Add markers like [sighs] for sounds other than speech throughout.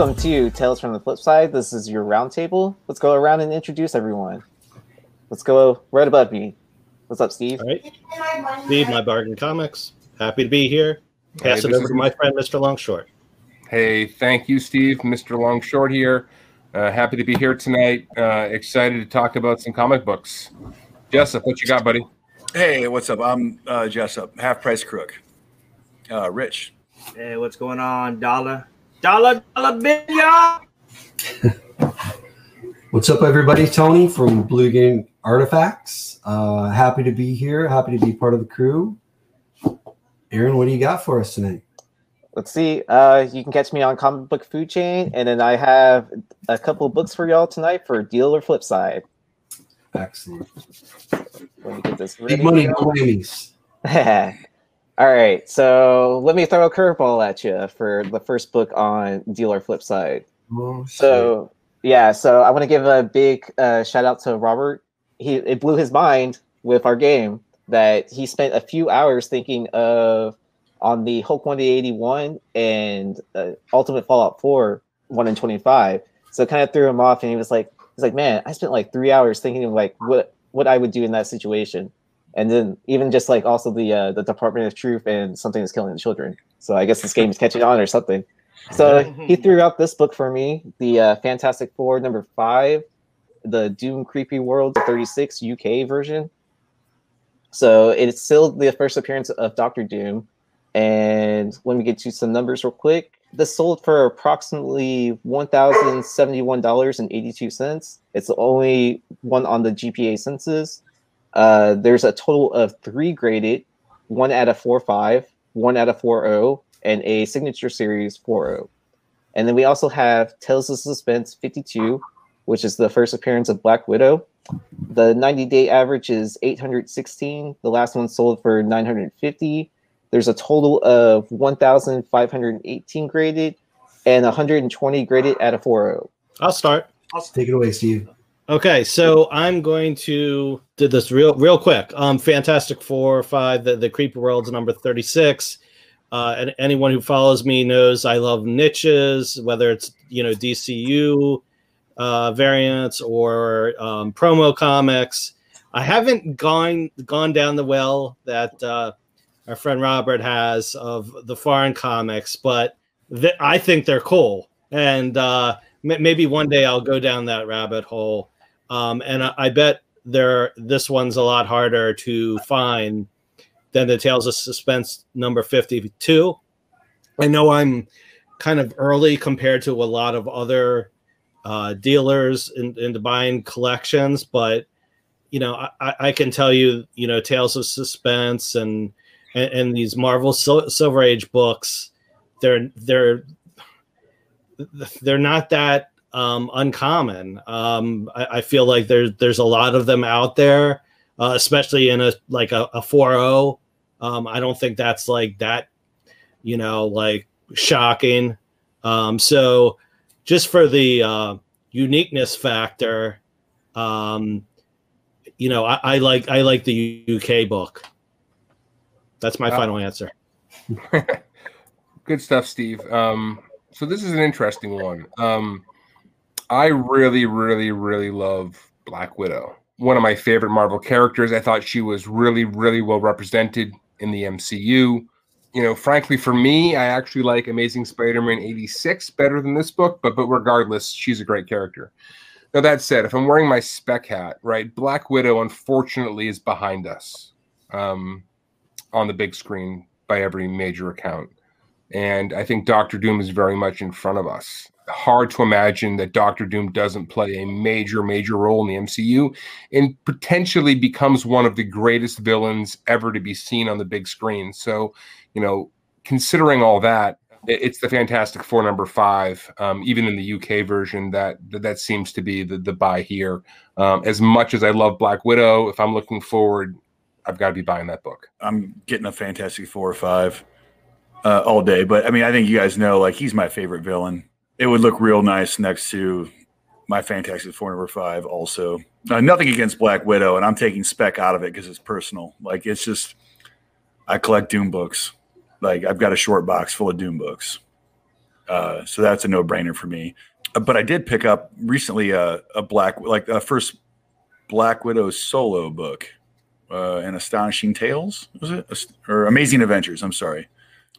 Welcome to Tales from the Flip Side. This is your roundtable. Let's go around and introduce everyone. Let's go right above me. What's up, Steve? All right. Steve, my bargain comics. Happy to be here. Pass Hey, it over to my friend, Mr. Longshort. Hey, thank you, Steve. Mr. Longshort here. Uh, happy to be here tonight. Uh, excited to talk about some comic books. Jessup, what you got, buddy? Hey, what's up? I'm uh, Jessup, half price crook. Uh, Rich. Hey, what's going on? Dollar, dollar, dollar bill, y'all. [laughs] What's up, everybody? Tony from Blue Game Artifacts. Uh, happy to be here. Happy to be part of the crew. Aaron, what do you got for us tonight? Let's see. Uh, you can catch me on Comic Book Food Chain, and then I have a couple of books for y'all tonight for Deal or Flip Side. Excellent. Let me get this Big ready. money, no whammies. [laughs] All right, so let me throw a curveball at you for the first book on Deal or Flip Side. Oh, shit. So yeah, so I want to give a big uh, shout out to Robert. He it blew his mind with our game that he spent a few hours thinking of on the Hulk 181 and uh, Ultimate Fallout 4 one in 25. So it kind of threw him off, and he was like, he's like, man, I spent like three hours thinking of like what what I would do in that situation, and then even just like also the uh, the Department of Truth and something is killing the children. So I guess this game is catching on or something. So [laughs] he threw out this book for me, the uh, Fantastic Four number five, the Doom Creepy World 36 UK version. So it's still the first appearance of Doctor Doom. And let me get to some numbers real quick. This sold for approximately $1,071.82. It's the only one on the GPA census. Uh, there's a total of three graded, one out of four five, one out of four oh, and a signature series 4.0. And then we also have Tales of Suspense 52, which is the first appearance of Black Widow. The 90 day average is 816. The last one sold for 950. There's a total of 1,518 graded and 120 graded at a 4.0. I'll start. I'll take it away, Steve. Okay, so I'm going to do this real real quick. Um, Fantastic Four, five, the, the Creepy World's number 36. Uh, and anyone who follows me knows I love niches, whether it's you know DCU uh, variants or um, promo comics. I haven't gone gone down the well that uh, our friend Robert has of the foreign comics, but th- I think they're cool, and uh, m- maybe one day I'll go down that rabbit hole. Um, and I, I bet there this one's a lot harder to find than the Tales of Suspense number 52. I know I'm kind of early compared to a lot of other uh, dealers in, into buying collections, but you know, I, I can tell you, you know, Tales of Suspense and and, and these Marvel Sil- Silver Age books, they're they're they're not that um, uncommon. Um, I, I feel like there's there's a lot of them out there, uh, especially in a like a, a 4.0. Um, I don't think that's like that, you know, like shocking. Um, so just for the uh, uniqueness factor, um, you know, I, I like I like the UK book. That's my Uh, final answer. [laughs] Good stuff, Steve. Um, so this is an interesting one. Um, I really, really, really love Black Widow. One of my favorite Marvel characters. I thought she was really, really well represented in the MCU. You know, frankly, for me, I actually like Amazing Spider-Man 86 better than this book, but but regardless, she's a great character. Now that said, if I'm wearing my spec hat, right, Black Widow unfortunately is behind us um, on the big screen by every major account. And I think Doctor Doom is very much in front of us. Hard to imagine that Doctor Doom doesn't play a major, major role in the MCU and potentially becomes one of the greatest villains ever to be seen on the big screen. So, you know, considering all that, it's the Fantastic Four number five. Um, even in the UK version, that that, seems to be the the buy here. Um, as much as I love Black Widow, if I'm looking forward, I've got to be buying that book. I'm getting a Fantastic Four or five uh, all day. But I mean, I think you guys know, like, he's my favorite villain. It would look real nice next to my Fantastic Four number five. Also, uh, nothing against Black Widow, and I'm taking spec out of it because it's personal. Like, it's just I collect Doom books. Like, I've got a short box full of Doom books. Uh, so that's a no brainer for me. Uh, But I did pick up recently a, a black like a first Black Widow solo book, uh, an Astonishing Tales was it or Amazing Adventures? I'm sorry,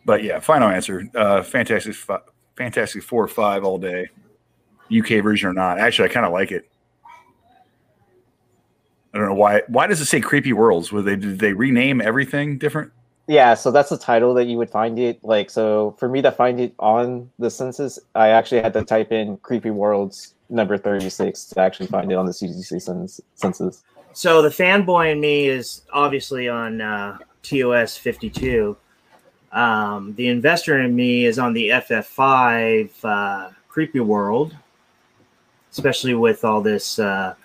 but yeah, final answer. Uh, Fantastic, Fantastic Four or five all day, UK version or not. Actually, I kind of like it. I don't know why. Why does it say Creepy Worlds? Were they did they rename everything different? Yeah, so that's the title that you would find it. Like, so for me to find it on the census, I actually had to type in "creepy worlds" number thirty-six to actually find it on the CGC cens- census. So the fanboy in me is obviously on uh, TOS 52. Um, the investor in me is on the FF5 uh, Creepy World, especially with all this uh,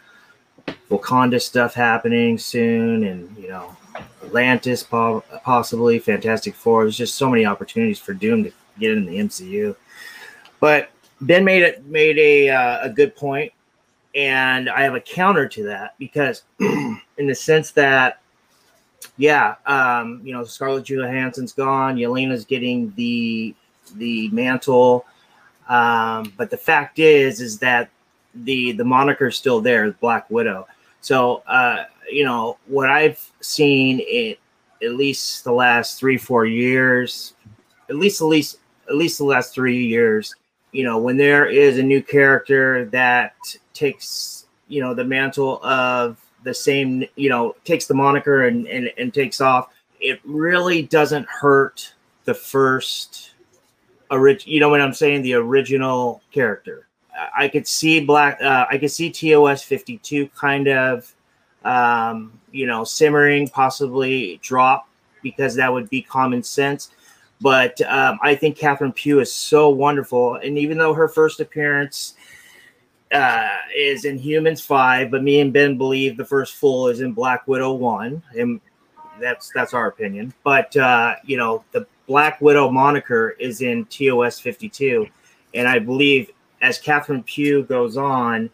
Wakanda stuff happening soon, and you know Atlantis po- possibly, Fantastic Four. There's just so many opportunities for Doom to get in the MCU. But Ben made it made a uh, a good point and I have a counter to that because, [clears throat] in the sense that, yeah, um, you know, Scarlett Johansson's gone, Yelena's getting the the mantle, um, but the fact is, is that the the moniker's still there, Black Widow. So, uh, you know, what I've seen in at least the last three four years, at least at least at least the last three years, you know, when there is a new character that takes, you know, the mantle of the same, you know, takes the moniker and, and, and takes off, it really doesn't hurt the first orig- you know what I'm saying? The original character. I- could see black uh, I could see TOS 52 kind of um, you know, simmering, possibly drop because that would be common sense. But um, I think Catherine Pugh is so wonderful, and even though her first appearance uh, is Inhumans Five, but me and Ben believe the first full is in Black Widow One, and that's that's our opinion. But uh, you know, the Black Widow moniker is in TOS 52, and I believe as Catherine Pugh goes on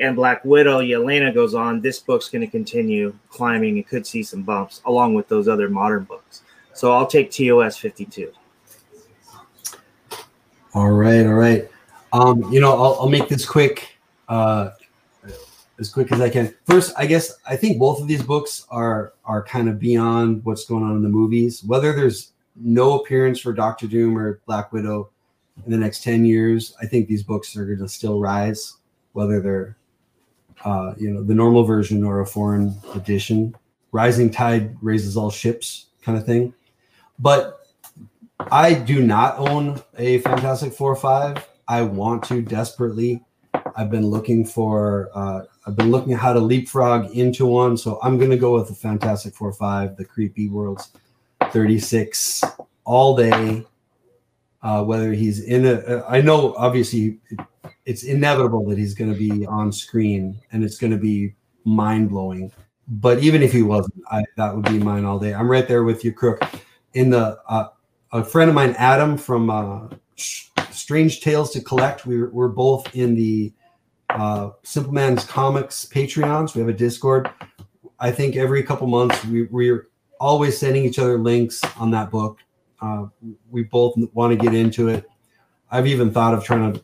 and Black Widow, Yelena goes on, this book's going to continue climbing and could see some bumps along with those other modern books. So I'll take TOS 52. All right, all right. Um, you know, I'll, I'll make this quick, uh, as quick as I can. First, I guess I think both of these books are are kind of beyond what's going on in the movies. Whether there's no appearance for Doctor Doom or Black Widow in the next ten years, I think these books are going to still rise, whether they're uh, you know the normal version or a foreign edition. Rising tide raises all ships, kind of thing. But I do not own a Fantastic Four or five. I want to desperately. I've been looking for. Uh, I've been looking at how to leapfrog into one, so I'm going to go with the Fantastic Four five, the Creepy Worlds thirty six all day. Uh, whether he's in a, I know obviously it's inevitable that he's going to be on screen and it's going to be mind blowing. But even if he wasn't, I, that would be mine all day. I'm right there with you, Crook. In the uh, a friend of mine, Adam from uh, Strange Tales to Collect. We were, we're both in the uh, Simple Man's Comics Patreons. We have a Discord. I think every couple months we, we're always sending each other links on that book. Uh, we both want to get into it. I've even thought of trying to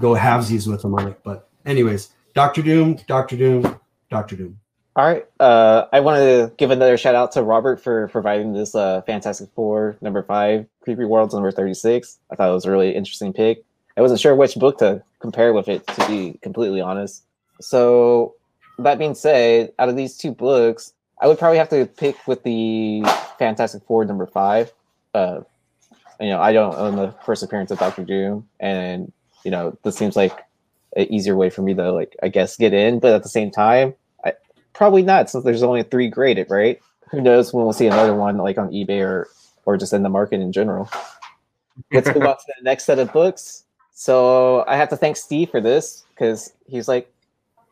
go halvesies with them on it. But anyways, Doctor Doom, Doctor Doom, Doctor Doom. All right. Uh, I want to give another shout out to Robert for providing this uh, Fantastic Four number five, Creepy Worlds number 36. I thought it was a really interesting pick. I wasn't sure which book to compare with it, to be completely honest. So, that being said, out of these two books, I would probably have to pick with the Fantastic Four number five. Uh, you know, I don't own the first appearance of Doctor Doom, and you know, this seems like an easier way for me to like, I guess, get in. But at the same time, probably not, since there's only three graded, right? Who knows when we'll see another one like on eBay or or just in the market in general. Let's move on to the next set of books. So I have to thank Steve for this because he's like,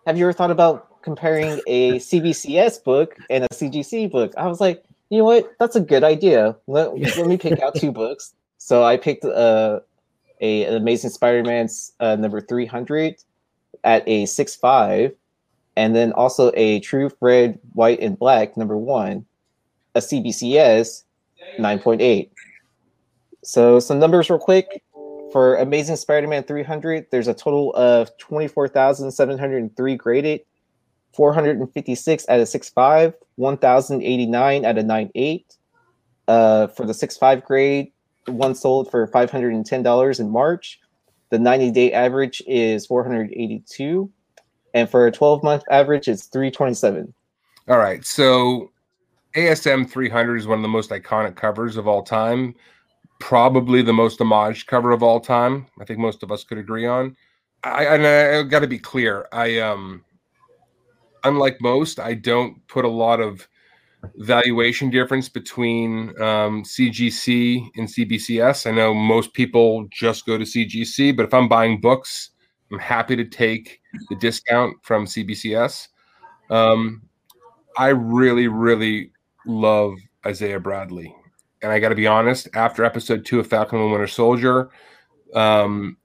"Have you ever thought about comparing a CBCS book and a CGC book?" I was like, "You know what? That's a good idea. Let, let me pick out two books." So I picked uh, a an Amazing Spider-Man's uh, number three hundred at a six five, and then also a Truth Red, White, and Black number one, a CBCS nine point eight. So some numbers real quick. For Amazing Spider-Man 300, there's a total of 24,703 graded, 456 at a 6.5, 1,089 at a 9.8. Uh, for the 6.5 grade, one sold for $510 in March. The 90-day average is 482, and for a 12-month average, it's 327. All right, so ASM 300 is one of the most iconic covers of all time probably the most homage cover of all time. I think most of us could agree on. I, and I, I got to be clear. I um, unlike most, I don't put a lot of valuation difference between um, CGC and CBCS. I know most people just go to CGC, but if I'm buying books, I'm happy to take the discount from CBCS. Um, I really, really love Isaiah Bradley and I got to be honest, after episode two of Falcon and Winter Soldier, um,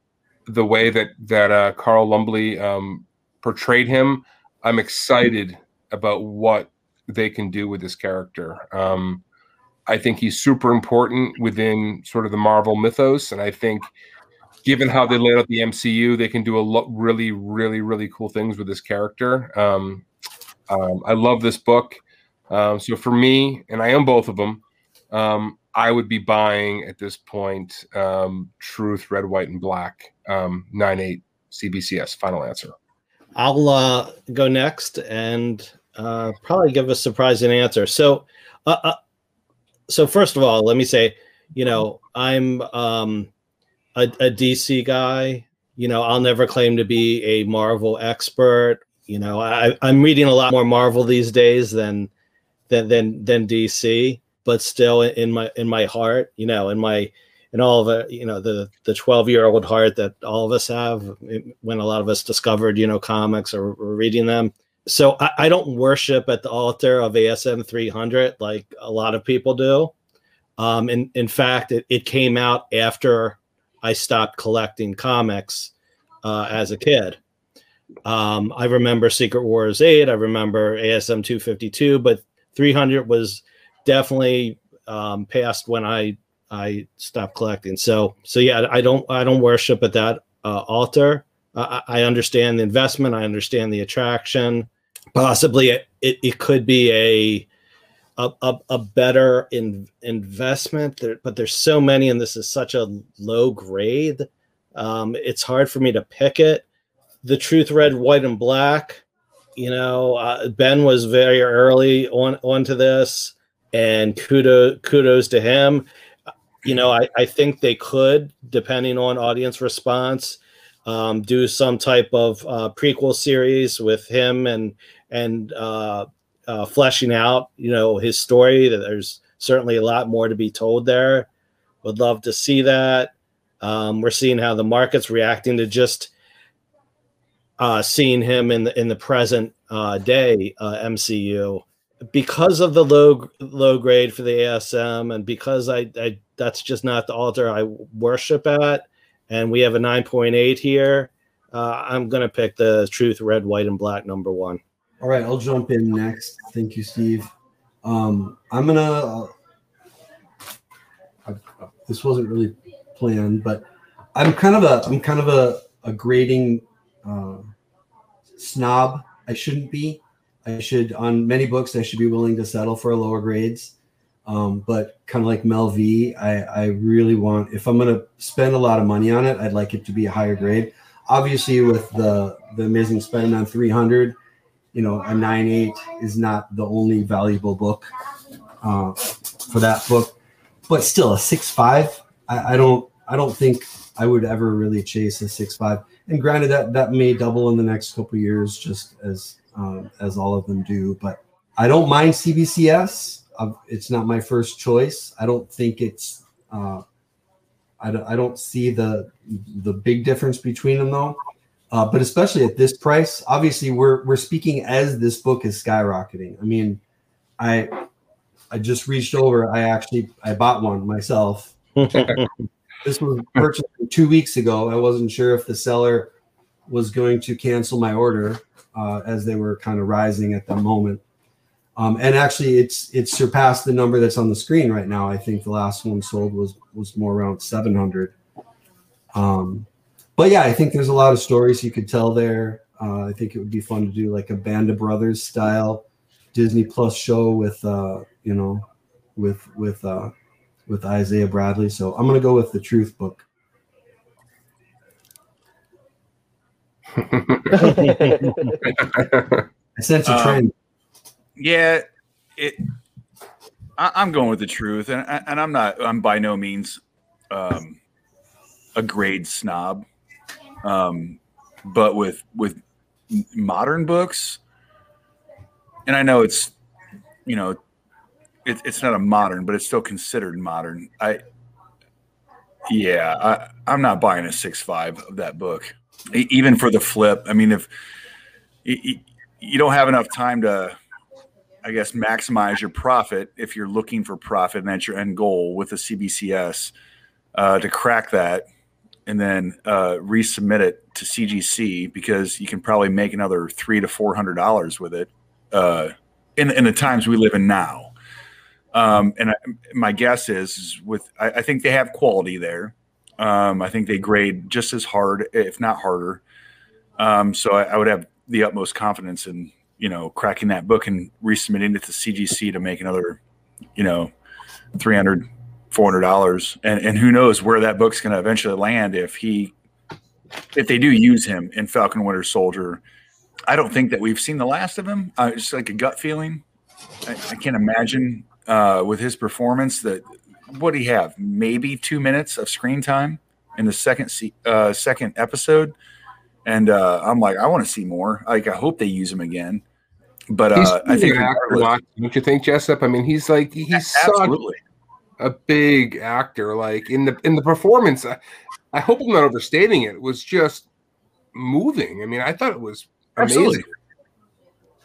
the way that that uh, Carl Lumbly um, portrayed him, I'm excited about what they can do with this character. Um, I think he's super important within sort of the Marvel mythos, and I think given how they laid out the MCU, they can do a lot really, really, really cool things with this character. Um, um, I love this book. Um, so for me, and I own both of them. Um, I would be buying at this point um, Truth, Red, White, and Black, um, 9 8 CBCS. Final answer. I'll uh, go next and uh, probably give a surprising answer. So, uh, uh so first of all, let me say, you know, I'm um, a, a DC guy. You know, I'll never claim to be a Marvel expert. You know, I, I'm reading a lot more Marvel these days than than than, than DC but still in my in my heart, you know, in my in all of it, you know, the the 12 year old heart that all of us have when a lot of us discovered, you know, comics or, or reading them. So I, I, don't worship at the altar of ASM 300 like a lot of people do. Um, in, in fact, it, it came out after I stopped collecting comics uh, as a kid. Um, I remember Secret Wars 8, I remember ASM 252, but 300 was definitely um, passed when I I stopped collecting. So so yeah, I don't I don't worship at that uh, altar. Uh, I understand the investment. I understand the attraction. Possibly it, it, it could be a a, a, a better in, investment, there, but there's so many, and this is such a low grade. Um, it's hard for me to pick it. The Truth Red, White, and Black. You know, uh, Ben was very early on onto this and kudos kudos to him. You know, I, I think they could, depending on audience response, um, do some type of uh, prequel series with him and and uh, uh, fleshing out, you know, his story. That there's certainly a lot more to be told there. Would love to see that. Um, we're seeing how the market's reacting to just uh, seeing him in the in the present uh, day uh, MCU because of the low low grade for the ASM and because I, I that's just not the altar I worship at, and we have a 9.8 here, uh, I'm gonna pick the Truth Red, White, and Black number one. All right, I'll jump in next. Thank you, Steve. Um, I'm gonna. Uh, this wasn't really planned, but I'm kind of a I'm kind of a a grading uh, snob. I shouldn't be. I should on many books I should be willing to settle for lower grades. Um, but kind of like Mel V, I, I really want if I'm gonna spend a lot of money on it, I'd like it to be a higher grade. Obviously, with the the Amazing Spider-Man 300, you know, a 9.8 is not the only valuable book uh, for that book, but still a 6.5. I, I don't I don't think I would ever really chase a 6.5. And granted, that that may double in the next couple years, just as um, as all of them do. But I don't mind CBCS. Uh, it's not my first choice. I don't think it's. Uh, I, I don't see the the big difference between them though. Uh, but especially at this price, obviously we're we're speaking as this book is skyrocketing. I mean, I I just reached over. I actually I bought one myself. [laughs] this was purchased two weeks ago. I wasn't sure if the seller was going to cancel my order uh, as they were kind of rising at the moment. Um, and actually, it's it's surpassed the number that's on the screen right now. I think the last one sold was was more around 700. Um, but yeah, I think there's a lot of stories you could tell there. Uh, I think it would be fun to do like a Band of Brothers style Disney Plus show with uh, you know with with uh, with Isaiah Bradley. So I'm gonna go with the Truth book. [laughs] I sense a Um. Yeah, it. I, I'm going with the truth, and and I'm not. I'm by no means um, a grade snob, um, but with with modern books, and I know it's you know it, it's not a modern, but it's still considered modern. I yeah, I, I'm not buying a six five of that book, even for the flip. I mean, if y- y- you don't have enough time to I guess maximize your profit if you're looking for profit and that's your end goal with the CBCS uh, to crack that and then uh, resubmit it to CGC because you can probably make another three to four hundred dollars with it uh, in in the times we live in now. Um, and I, my guess is, is with I, I think they have quality there. Um, I think they grade just as hard, if not harder. Um, so I, I would have the utmost confidence in you know, cracking that book and resubmitting it to CGC to make another, you know, 300 $400. And, and who knows where that book's going to eventually land if he, if they do use him in Falcon Winter Soldier. I don't think that we've seen the last of him. Uh, it's like a gut feeling. I, I can't imagine uh, with his performance that what do he have? Maybe two minutes of screen time in the second se- uh, second episode, and uh, I'm like, I want to see more. Like, I hope they use him again. But uh, I think actor, don't you think, Jessup? I mean, he's like he's absolutely. A big actor. Like in the in the performance, I, I hope I'm not overstating it. It was just moving. I mean, I thought it was amazing. Absolutely.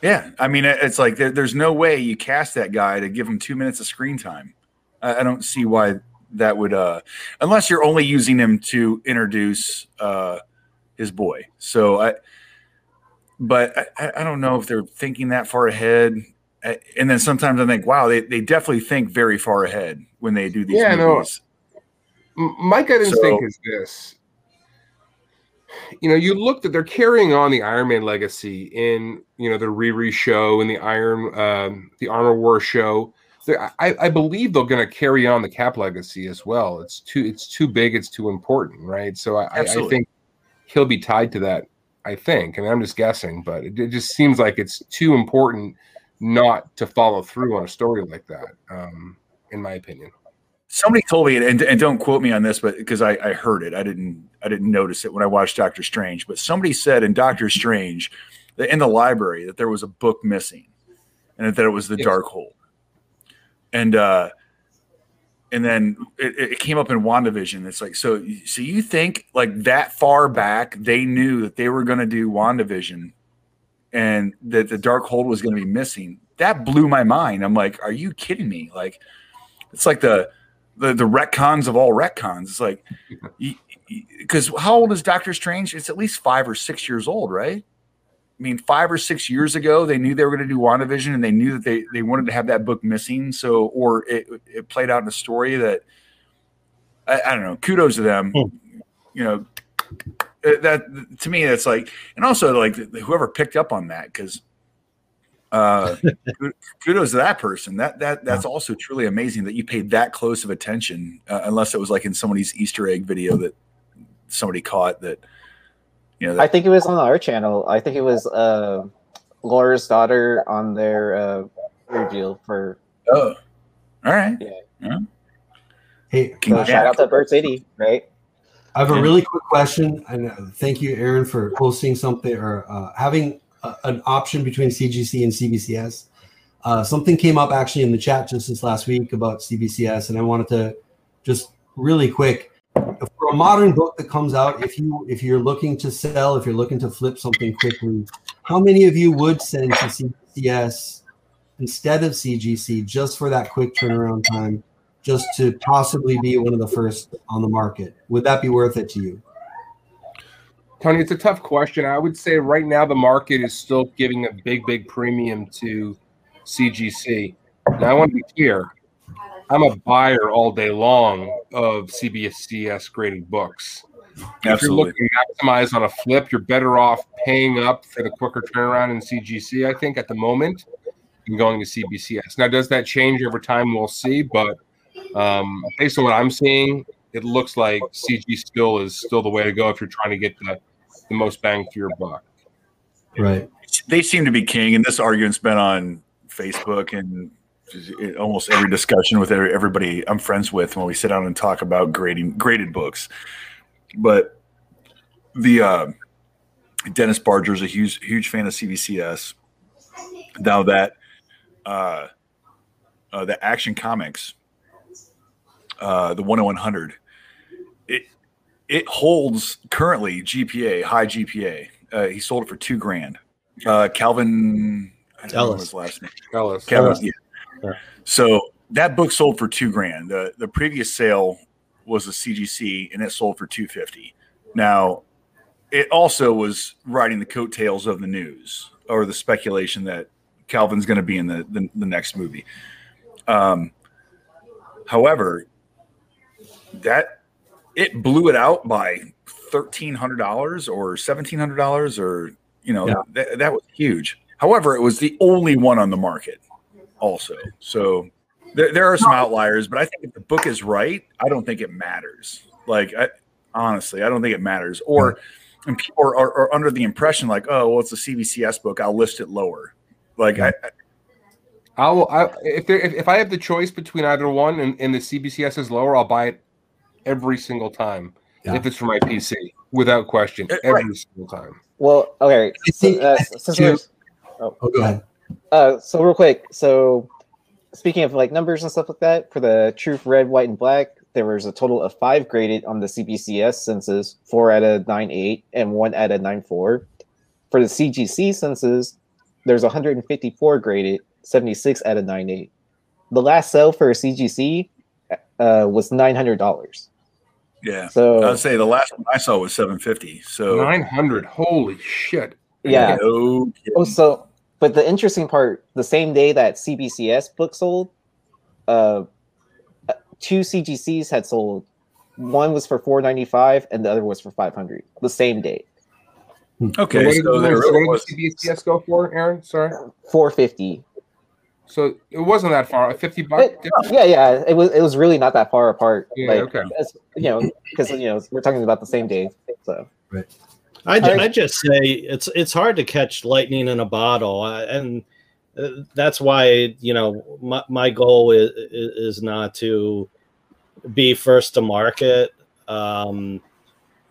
Yeah, I mean, it's like there, there's no way you cast that guy to give him two minutes of screen time. I, I don't see why that would, uh, unless you're only using him to introduce uh, his boy. So I, but I- I, I don't know if they're thinking that far ahead. And then sometimes I think, wow, they, they definitely think very far ahead when they do these Yeah, movies. M- My gut instinct So- is this. You know, you look that they're carrying on the Iron Man legacy in you know the Riri show and the Iron um, the Armor War show. They're- I, I believe they're going to carry on the Cap legacy as well. It's too it's too big. It's too important, right? So I, I- I think he'll be tied to that. I think, I mean, I'm just guessing, but it, it just seems like it's too important not to follow through on a story like that. Um, in my opinion. Somebody told me, and, and don't quote me on this, but because I, I heard it, I didn't I didn't notice it when I watched Doctor Strange. But somebody said in Doctor Strange, that in the library, that there was a book missing, and that it was the Yes. Dark Hold. And uh, and then it, it came up in Wandavision. It's like so. So you think like that far back, they knew that they were going to do Wandavision, and that the Dark Hold was going to be missing. That blew my mind. I'm like, are you kidding me? Like, it's like the the the retcons of all retcons. It's like [laughs] because how old is Doctor Strange? It's at least five or six years old, right? I mean, five or six years ago, they knew they were going to do WandaVision, and they knew that they they wanted to have that book missing. So, or it it played out in a story that I, I don't know. Kudos to them. Hmm. You know, that to me, that's like, and also like whoever picked up on that because uh [laughs] kudos to that person that that that's also truly amazing that you paid that close of attention uh, unless it was like in somebody's easter egg video that somebody caught that you know I think it was on our channel. I think it was uh, Laura's daughter on their uh, reveal for. oh all right Hey, So Congrats. shout out to Bird City, right? I have a really quick question, and uh, thank you, Aaron, for posting something or uh, having a, an option between CGC and CBCS. Uh, something came up actually in the chat just this last week about CBCS, and I wanted to just really quick for a modern book that comes out. If you if you're looking to sell, if you're looking to flip something quickly, how many of you would send to CBCS instead of CGC just for that quick turnaround time? Just to possibly be one of the first on the market. Would that be worth it to you? Tony, it's a tough question. I would say right now the market is still giving a big, big premium to CGC. Now, I want to be clear. I'm a buyer all day long of CBCS graded books. Absolutely. If you're looking to maximize on a flip, you're better off paying up for the quicker turnaround in CGC, I think, at the moment, and going to CBCS. Now, does that change over time? We'll see. But um, based on what I'm seeing, it looks like CG still is still the way to go if you're trying to get the, the most bang for your buck. Right. They seem to be king, and this argument's been on Facebook and almost every discussion with everybody I'm friends with when we sit down and talk about grading graded books. But the uh, Dennis Barger is a huge huge fan of CBCS. Now that uh, uh, the Action Comics, uh, the 10100, it it holds currently GPA high GPA. Uh, he sold it for two grand. Uh, Calvin, I don't know his last name. Ellis. Calvin, yeah. So that book sold for two grand. The the previous sale was a CGC and it sold for two fifty. Now, it also was riding the coattails of the news or the speculation that Calvin's going to be in the, the, the next movie. Um, however, that it blew it out by thirteen hundred dollars or seventeen hundred dollars or you know yeah. that, that was huge. However, it was the only one on the market also. So there, there are some outliers, but I think if the book is right, I don't think it matters. Like, I, honestly, I don't think it matters. Or, hmm. and people are, are, are, under the impression like, oh, well, it's a CBCS book. I'll list it lower. Like, I, I I'll I, if there if, if I have the choice between either one and, and the CBCS is lower, I'll buy it every single time yeah. if it's for my PC without question every right. single time. Well, okay. So, uh, oh. oh, go ahead. Uh, so real quick, so speaking of like numbers and stuff like that, for the Truth Red, White, and Black, there was a total of five graded on the CBCS census, four out of nine eight, and one out of nine four. For the CGC census, there's 154 graded, 76 out of nine eight. The last sale for a CGC uh, was nine hundred dollars. Yeah. So I'd say the last one I saw was 750. So 900. Holy shit. Yeah. No oh, so but the interesting part, the same day that CBCS book sold, uh, two CGCs had sold. One was for four ninety five, and the other was for five hundred. The same day. Okay, so, what, did, so what did CBCS go for, Aaron? Sorry, four fifty. So it wasn't that far. Fifty bucks. yeah, yeah. It was. It was really not that far apart. Yeah. Like, okay. You know, because you know we're talking about the same day. So. Right. I, I just say it's it's hard to catch lightning in a bottle, and uh, that's why you know my, my goal is is not to be first to market. Um,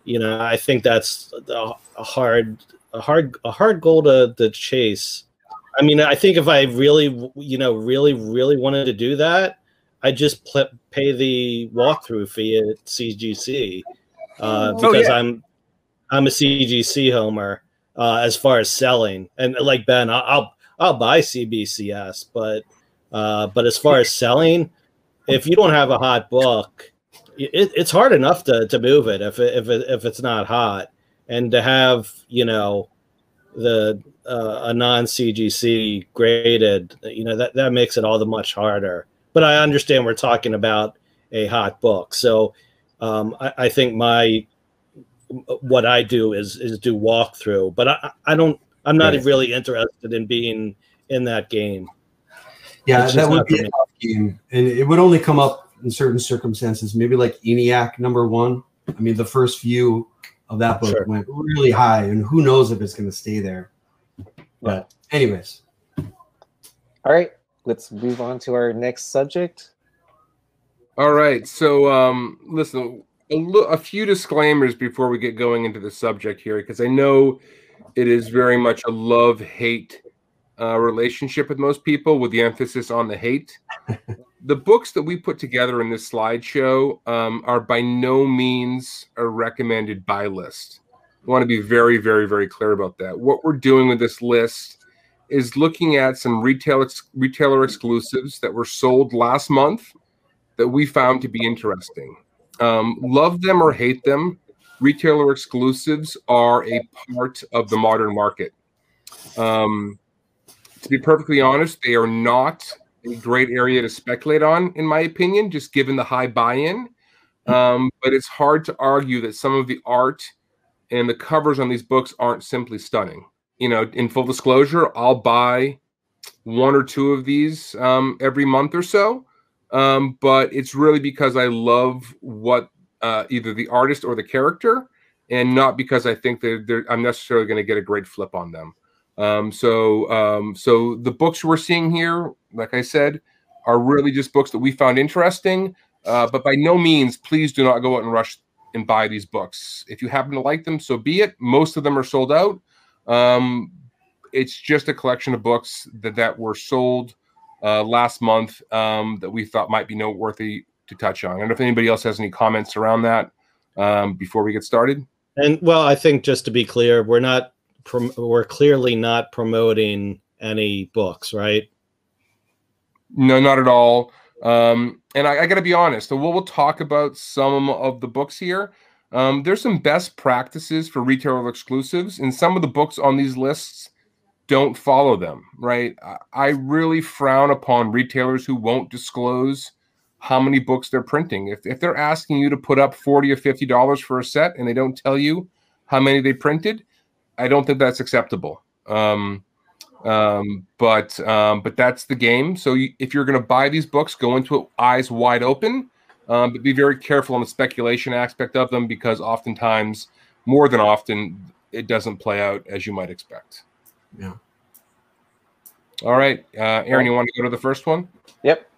you know, I think that's a, a hard a hard a hard goal to, to chase. I mean, I think if I really you know really really wanted to do that, I'd just pl- pay the walkthrough fee at CGC uh, oh, because oh, yeah. I'm I'm a CGC homer uh, as far as selling, and like Ben, I'll I'll buy CBCS, but uh, but as far as selling, if you don't have a hot book, it, it's hard enough to, to move it if it, if it, if it's not hot, and to have you know the uh, a non CGC graded, you know that that makes it all the much harder. But I understand we're talking about a hot book, so um, I, I think my what I do is is do walkthrough, but I I don't I'm not right. really interested in being in that game. Yeah, that would be a tough game, and it would only come up in certain circumstances. Maybe like ENIAC number one. I mean, the first view of that book sure. went really high, and who knows if it's going to stay there. But anyways, all right, let's move on to our next subject. All right, so um, listen, a, a few disclaimers before we get going into the subject here, because I know it is very much a love hate uh, relationship with most people, with the emphasis on the hate. [laughs] the books that we put together in this slideshow um, are by no means a recommended buy list. Want to be very, very, very clear about that. What we're doing with this list is looking at some retail ex- retailer exclusives that were sold last month that we found to be interesting. Um, love them or hate them, retailer exclusives are a part of the modern market. Um, to be perfectly honest, they are not a great area to speculate on, in my opinion, just given the high buy in. Um, but it's hard to argue that some of the art and the covers on these books aren't simply stunning. You know, in full disclosure, I'll buy one or two of these um, every month or so. Um, but it's really because I love what uh, either the artist or the character, and not because I think that I'm necessarily going to get a great flip on them. Um, so, um, so the books we're seeing here, like I said, are really just books that we found interesting. Uh, but by no means, please do not go out and rush and buy these books. If you happen to like them, so be it. Most of them are sold out. Um, it's just a collection of books that, that were sold uh, last month um, that we thought might be noteworthy to touch on. I don't know if anybody else has any comments around that um, before we get started. And well, I think just to be clear, we're not prom- we're clearly not promoting any books, right? No, not at all. Um, and I, I got to be honest. We'll, we'll talk about some of the books here. Um, there's some best practices for retailer exclusives, and some of the books on these lists don't follow them. Right? I, I really frown upon retailers who won't disclose how many books they're printing. If if they're asking you to put up forty or fifty dollars for a set and they don't tell you how many they printed, I don't think that's acceptable. Um, um, but um, but that's the game. So you, if you're going to buy these books, go into it eyes wide open, um, but be very careful on the speculation aspect of them because oftentimes, more than often, it doesn't play out as you might expect. Yeah. All right, uh, Aaron, you want to go to the first one? Yep.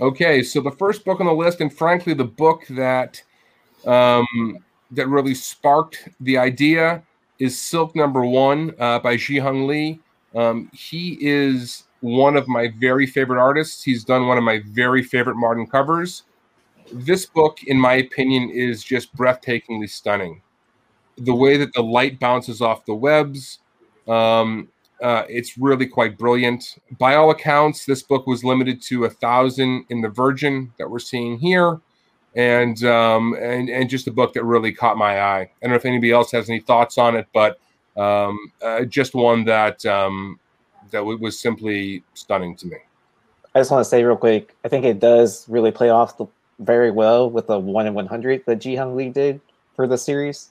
Okay, so the first book on the list, and frankly, the book that um, that really sparked the idea is Silk Number One uh, by Jee-Hyung Lee. Um, he is one of my very favorite artists. He's done one of my very favorite modern covers. This book, in my opinion, is just breathtakingly stunning. The way that the light bounces off the webs, um, uh, it's really quite brilliant. By all accounts, this book was limited to a thousand in the Virgin that we're seeing here and um, and and just a book that really caught my eye. I don't know if anybody else has any thoughts on it, but um, uh, just one that um, that w- was simply stunning to me. I just want to say real quick, I think it does really play off the, very well with the one in one hundred that Jee-Hyung Lee did for the series.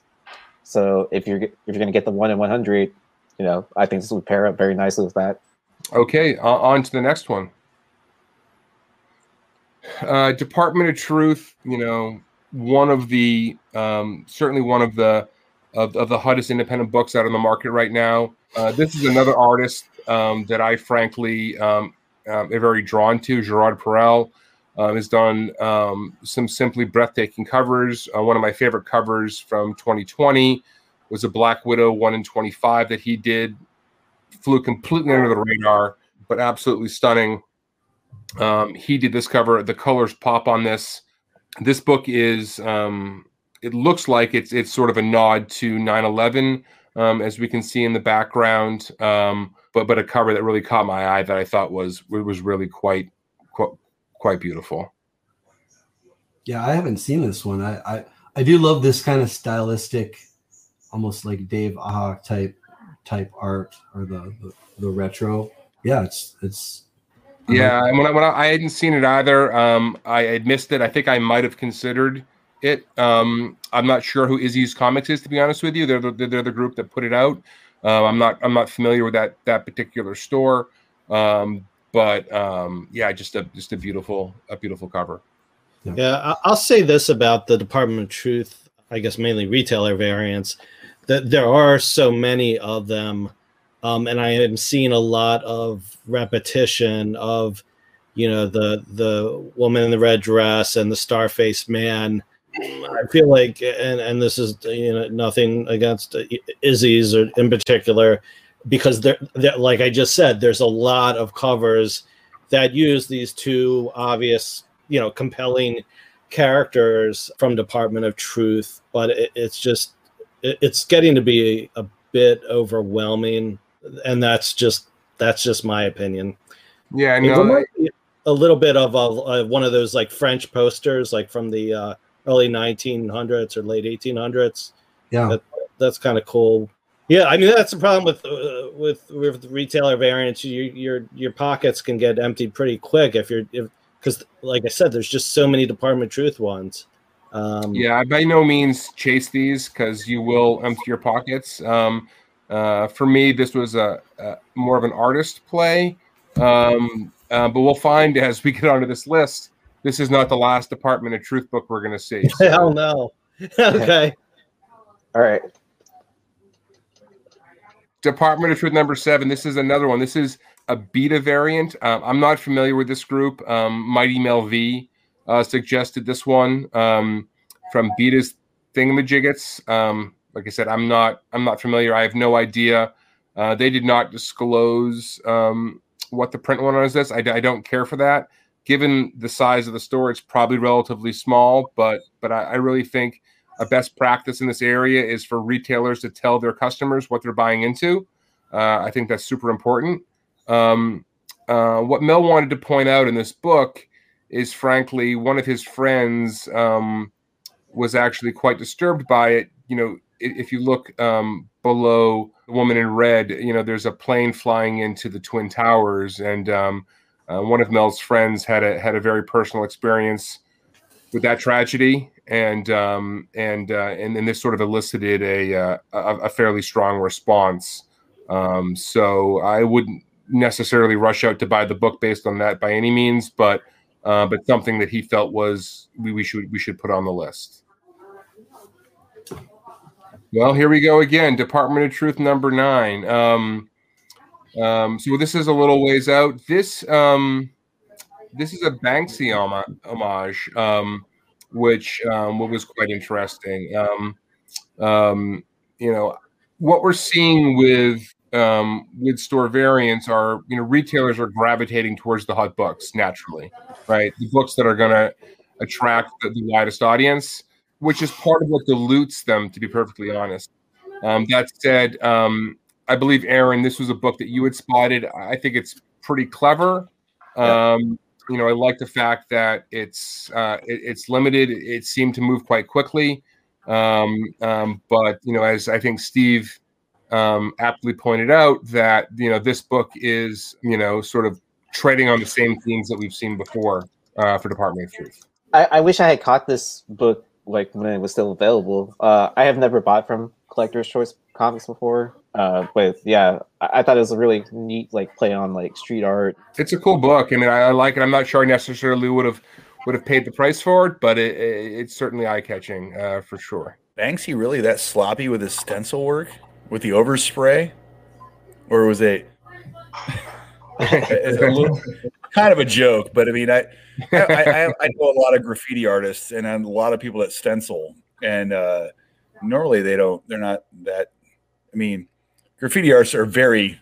So if you're if you're going to get the one in one hundred, you know, I think this would pair up very nicely with that. Okay, uh, on to the next one. Uh, Department of Truth, you know, one of the um, certainly one of the of, of the hottest independent books out on the market right now. Uh, this is another artist um, that I frankly um, um, am very drawn to. Gerald Parel uh, has done um, some simply breathtaking covers. Uh, one of my favorite covers from 2020 was a Black Widow one in 25 that he did. Flew completely under the radar, but absolutely stunning. Um, he did this cover. The colors pop on this. This book is. Um, it looks like it's it's sort of a nod to 9/11, um, as we can see in the background. Um, but but a cover that really caught my eye that I thought was was really quite quite, quite beautiful. Yeah, I haven't seen this one. I, I I do love this kind of stylistic, almost like Dave Ahak type type art or the the, the retro. Yeah, it's it's yeah, and when I, when I, I hadn't seen it either, um, I had missed it. I think I might have considered it. Um, I'm not sure who Izzy's Comics is, to be honest with you. They're the, they're the group that put it out. Um, I'm not I'm not familiar with that that particular store, um, but um, yeah, just a just a beautiful a beautiful cover. Yeah, I'll say this about the Department of Truth. I guess mainly retailer variants. That there are so many of them um, and I am seeing a lot of repetition of, you know, the the woman in the red dress and the star faced man. I feel like, and and this is you know nothing against Izzy's or in particular, because they're, they're like I just said, there's a lot of covers that use these two obvious, you know, compelling characters from Department of Truth, but it, it's just it, it's getting to be a bit overwhelming and that's just that's just my opinion. Yeah, no, a little bit of a, a, one of those like French posters, like from the uh, early 1900s or late 1800s. Yeah, that, that's kind of cool. Yeah, I mean that's the problem with uh, with with retailer variants. You, your your pockets can get emptied pretty quick if you're if because, like I said, there's just so many Department Truth ones. Um, Yeah, I by no means chase these because you will empty your pockets. Um, uh, for me, this was a, a more of an artist play, um, uh, but we'll find [laughs] as we get onto this list. This is not the last Department of Truth book we're going to see. So- [laughs] Hell no. [laughs] okay. All right. Department of Truth number seven. This is another one. This is a beta variant. Um, I'm not familiar with this group. Um, Mighty Mel V uh, suggested this one um, from Beta's Thingamajiggets. Um, like I said, I'm not. I'm not familiar. I have no idea. Uh, they did not disclose um, what the print one on is. This I, I don't care for that. Given the size of the store, it's probably relatively small. But but I, I really think a best practice in this area is for retailers to tell their customers what they're buying into. Uh, I think that's super important. Um, uh, what Mel wanted to point out in this book is, frankly, one of his friends um, was actually quite disturbed by it. You know, if you look um, below the woman in red, you know, there's a plane flying into the Twin Towers, and um, uh, one of Mel's friends had a had a very personal experience with that tragedy, and um, and uh, and then this sort of elicited a uh, a, a fairly strong response. Um, so I wouldn't necessarily rush out to buy the book based on that by any means, but uh, but something that he felt was we, we should we should put on the list. Well, here we go again. Department of Truth number nine. Um, um, so this is a little ways out. This um, this is a Banksy homage, um, which um, was quite interesting. Um, um, you know, what we're seeing with um, with store variants are you know retailers are gravitating towards the hot books naturally, right? The books that are going to attract the, the widest audience, which is part of what dilutes them. To be perfectly honest. Um, that said, um, I believe Aaron, this was a book that you had spotted. I think it's pretty clever. Um, you know, I like the fact that it's uh, it, it's limited. It seemed to move quite quickly. Um, um, but you know, as I think Steve um, aptly pointed out, that you know this book is you know sort of treading on the same themes that we've seen before uh, for Department of Truth. I, I wish I had caught this book like when it was still available. Uh, I have never bought from Collector's Choice Comics before, uh, but yeah, I, I thought it was a really neat like play on like street art. It's a cool book, and I, I like it. I'm not sure I necessarily would have would have paid the price for it, but it, it, it's certainly eye catching uh, for sure. Banksy really that sloppy with his stencil work with the overspray, or was it? [laughs] it's a little, kind of a joke, but I mean, [laughs] I, I, I, I know a lot of graffiti artists and a lot of people that stencil, and uh, normally they don't. They're not that. I mean, graffiti artists are very,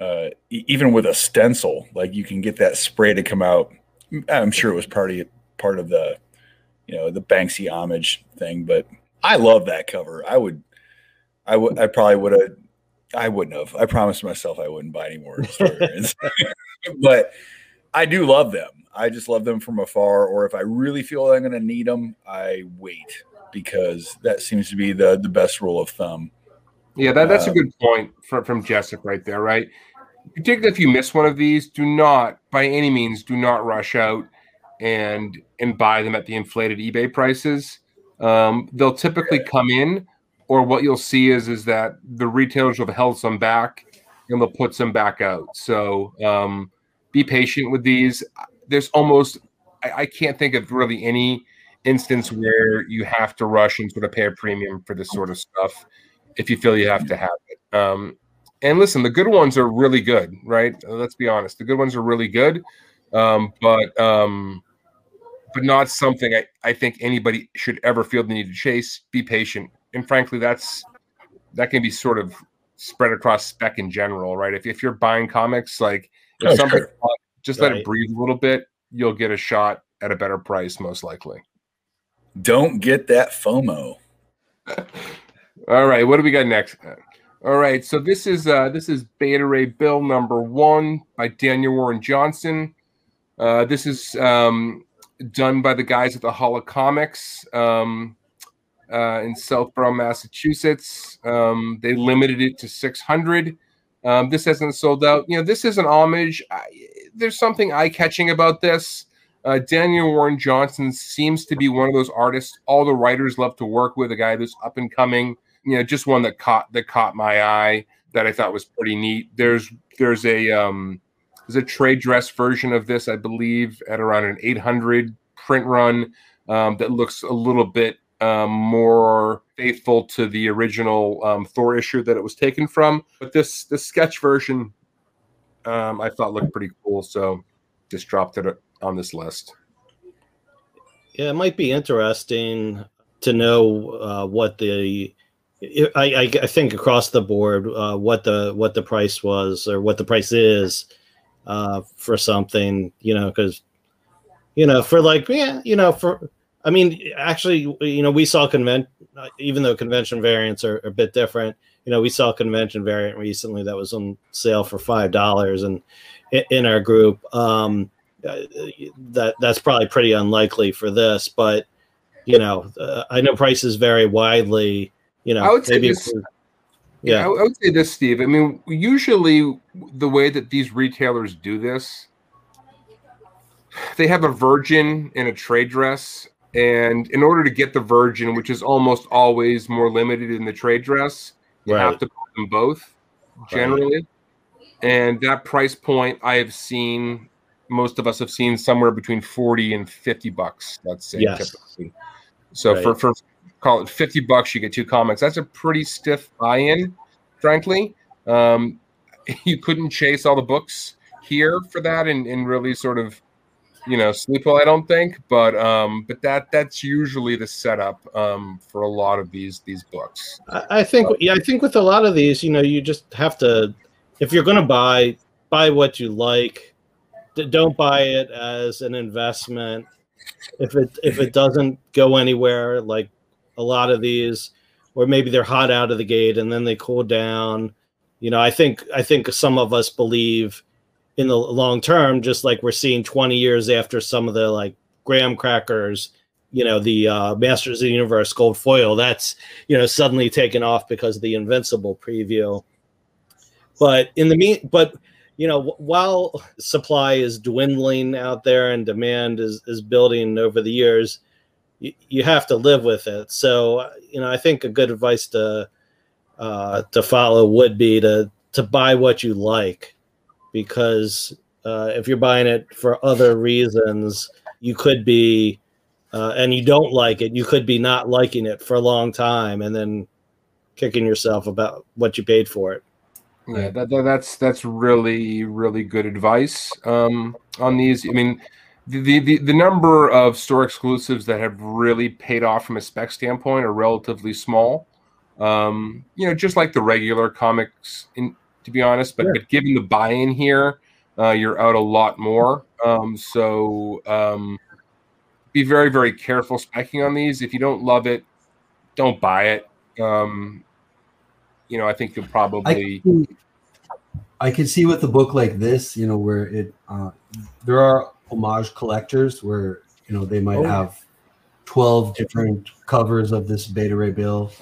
uh, e- even with a stencil, like you can get that spray to come out. I'm sure it was part of part of the, you know, the Banksy homage thing, but I love that cover. I would, I would, I probably would have. I wouldn't have. I promised myself I wouldn't buy any more [laughs] but I do love them. I just love them from afar. Or if I really feel I'm going to need them, I wait because that seems to be the the best rule of thumb. Yeah, that, that's a Uh, good point from from Jessica right there, right? Particularly if you miss one of these, do not by any means do not rush out and and buy them at the inflated eBay prices. Um, they'll typically come in, or what you'll see is is that the retailers will have held some back and they'll put some back out. So um, be patient with these. There's almost I, I can't think of really any instance where you have to rush and sort of pay a premium for this sort of stuff if you feel you have to have it. Um, and listen, the good ones are really good, right? Let's be honest. The good ones are really good, um, but um, but not something I, I think anybody should ever feel the need to chase. Be patient, and frankly, that's that can be sort of spread across spec in general, right? If if you're buying comics, like if Oh, something sure. just let it breathe a little bit, you'll get a shot at a better price, most likely. Don't get that FOMO. [laughs] All right, what do we got next? All right, so this is uh this is Beta Ray Bill number one by Daniel Warren Johnson. Uh, this is um, done by the guys at the Hall of Comics um, uh, in Southborough, Massachusetts. Um, they limited it to 600. Um, this hasn't sold out. You know, this is an homage. I, there's something eye catching about this. Uh, Daniel Warren Johnson seems to be one of those artists all the writers love to work with. A guy that's up and coming. You know, just one that caught that caught my eye that I thought was pretty neat. There's there's a um, there's a trade dress version of this, I believe, at around an 800 print run um, that looks a little bit um, more faithful to the original um, Thor issue that it was taken from. But this this sketch version, um, I thought looked pretty cool, so just dropped it on this list. Yeah, it might be interesting to know uh, what the I, I, think across the board uh, what the what the price was or what the price is uh, for something, you know, because you know for like yeah, you know for I mean actually you know we saw convent even though convention variants are, are a bit different. You know, we saw a convention variant recently that was on sale for five dollars, and in our group, um, uh, that that's probably pretty unlikely for this. But you know, uh, I know prices vary widely you know, I would say this, yeah, I would say this, Steve. I mean, usually the way that these retailers do this, they have a virgin in a trade dress, and in order to get the virgin, which is almost always more limited in the trade dress, you right. have to put them both generally. Right. And that price point, I have seen most of us have seen somewhere between 40 and 50 bucks, let's say. Yes. Typically. So right. for, for call it 50 bucks, you get two comics. That's a pretty stiff buy in, frankly. Um, [laughs] you couldn't chase all the books here for that and, and really sort of you know sleep well i don't think but um but that that's usually the setup um for a lot of these these books i think but, yeah i think with a lot of these you know you just have to if you're going to buy buy what you like don't buy it as an investment if it if it doesn't go anywhere like a lot of these, or maybe they're hot out of the gate and then they cool down. You know, I think I think some of us believe in the long term, just like we're seeing 20 years after some of the like graham crackers, you know, the uh, Masters of the Universe gold foil, that's you know suddenly taken off because of the Invincible preview. But in the mean, but you know, while supply is dwindling out there and demand is is building over the years, you, have to live with it. So, you know, I think a good advice to uh, to follow would be to to buy what you like, because uh, if you're buying it for other reasons, you could be, uh, and you don't like it, you could be not liking it for a long time, and then kicking yourself about what you paid for it. Yeah, that, that, that's that's really really good advice um, on these. I mean, the, the the number of store exclusives that have really paid off from a spec standpoint are relatively small. Um, you know, just like the regular comics, in to be honest. But, sure. but given the buy-in here, uh, you're out a lot more. Um, so um, be very very careful specking on these. If you don't love it, don't buy it. Um, you know, I think you'll probably. I can see with a book like this, you know, where it uh, there are homage collectors where you know they might oh. have 12 different covers of this beta ray bill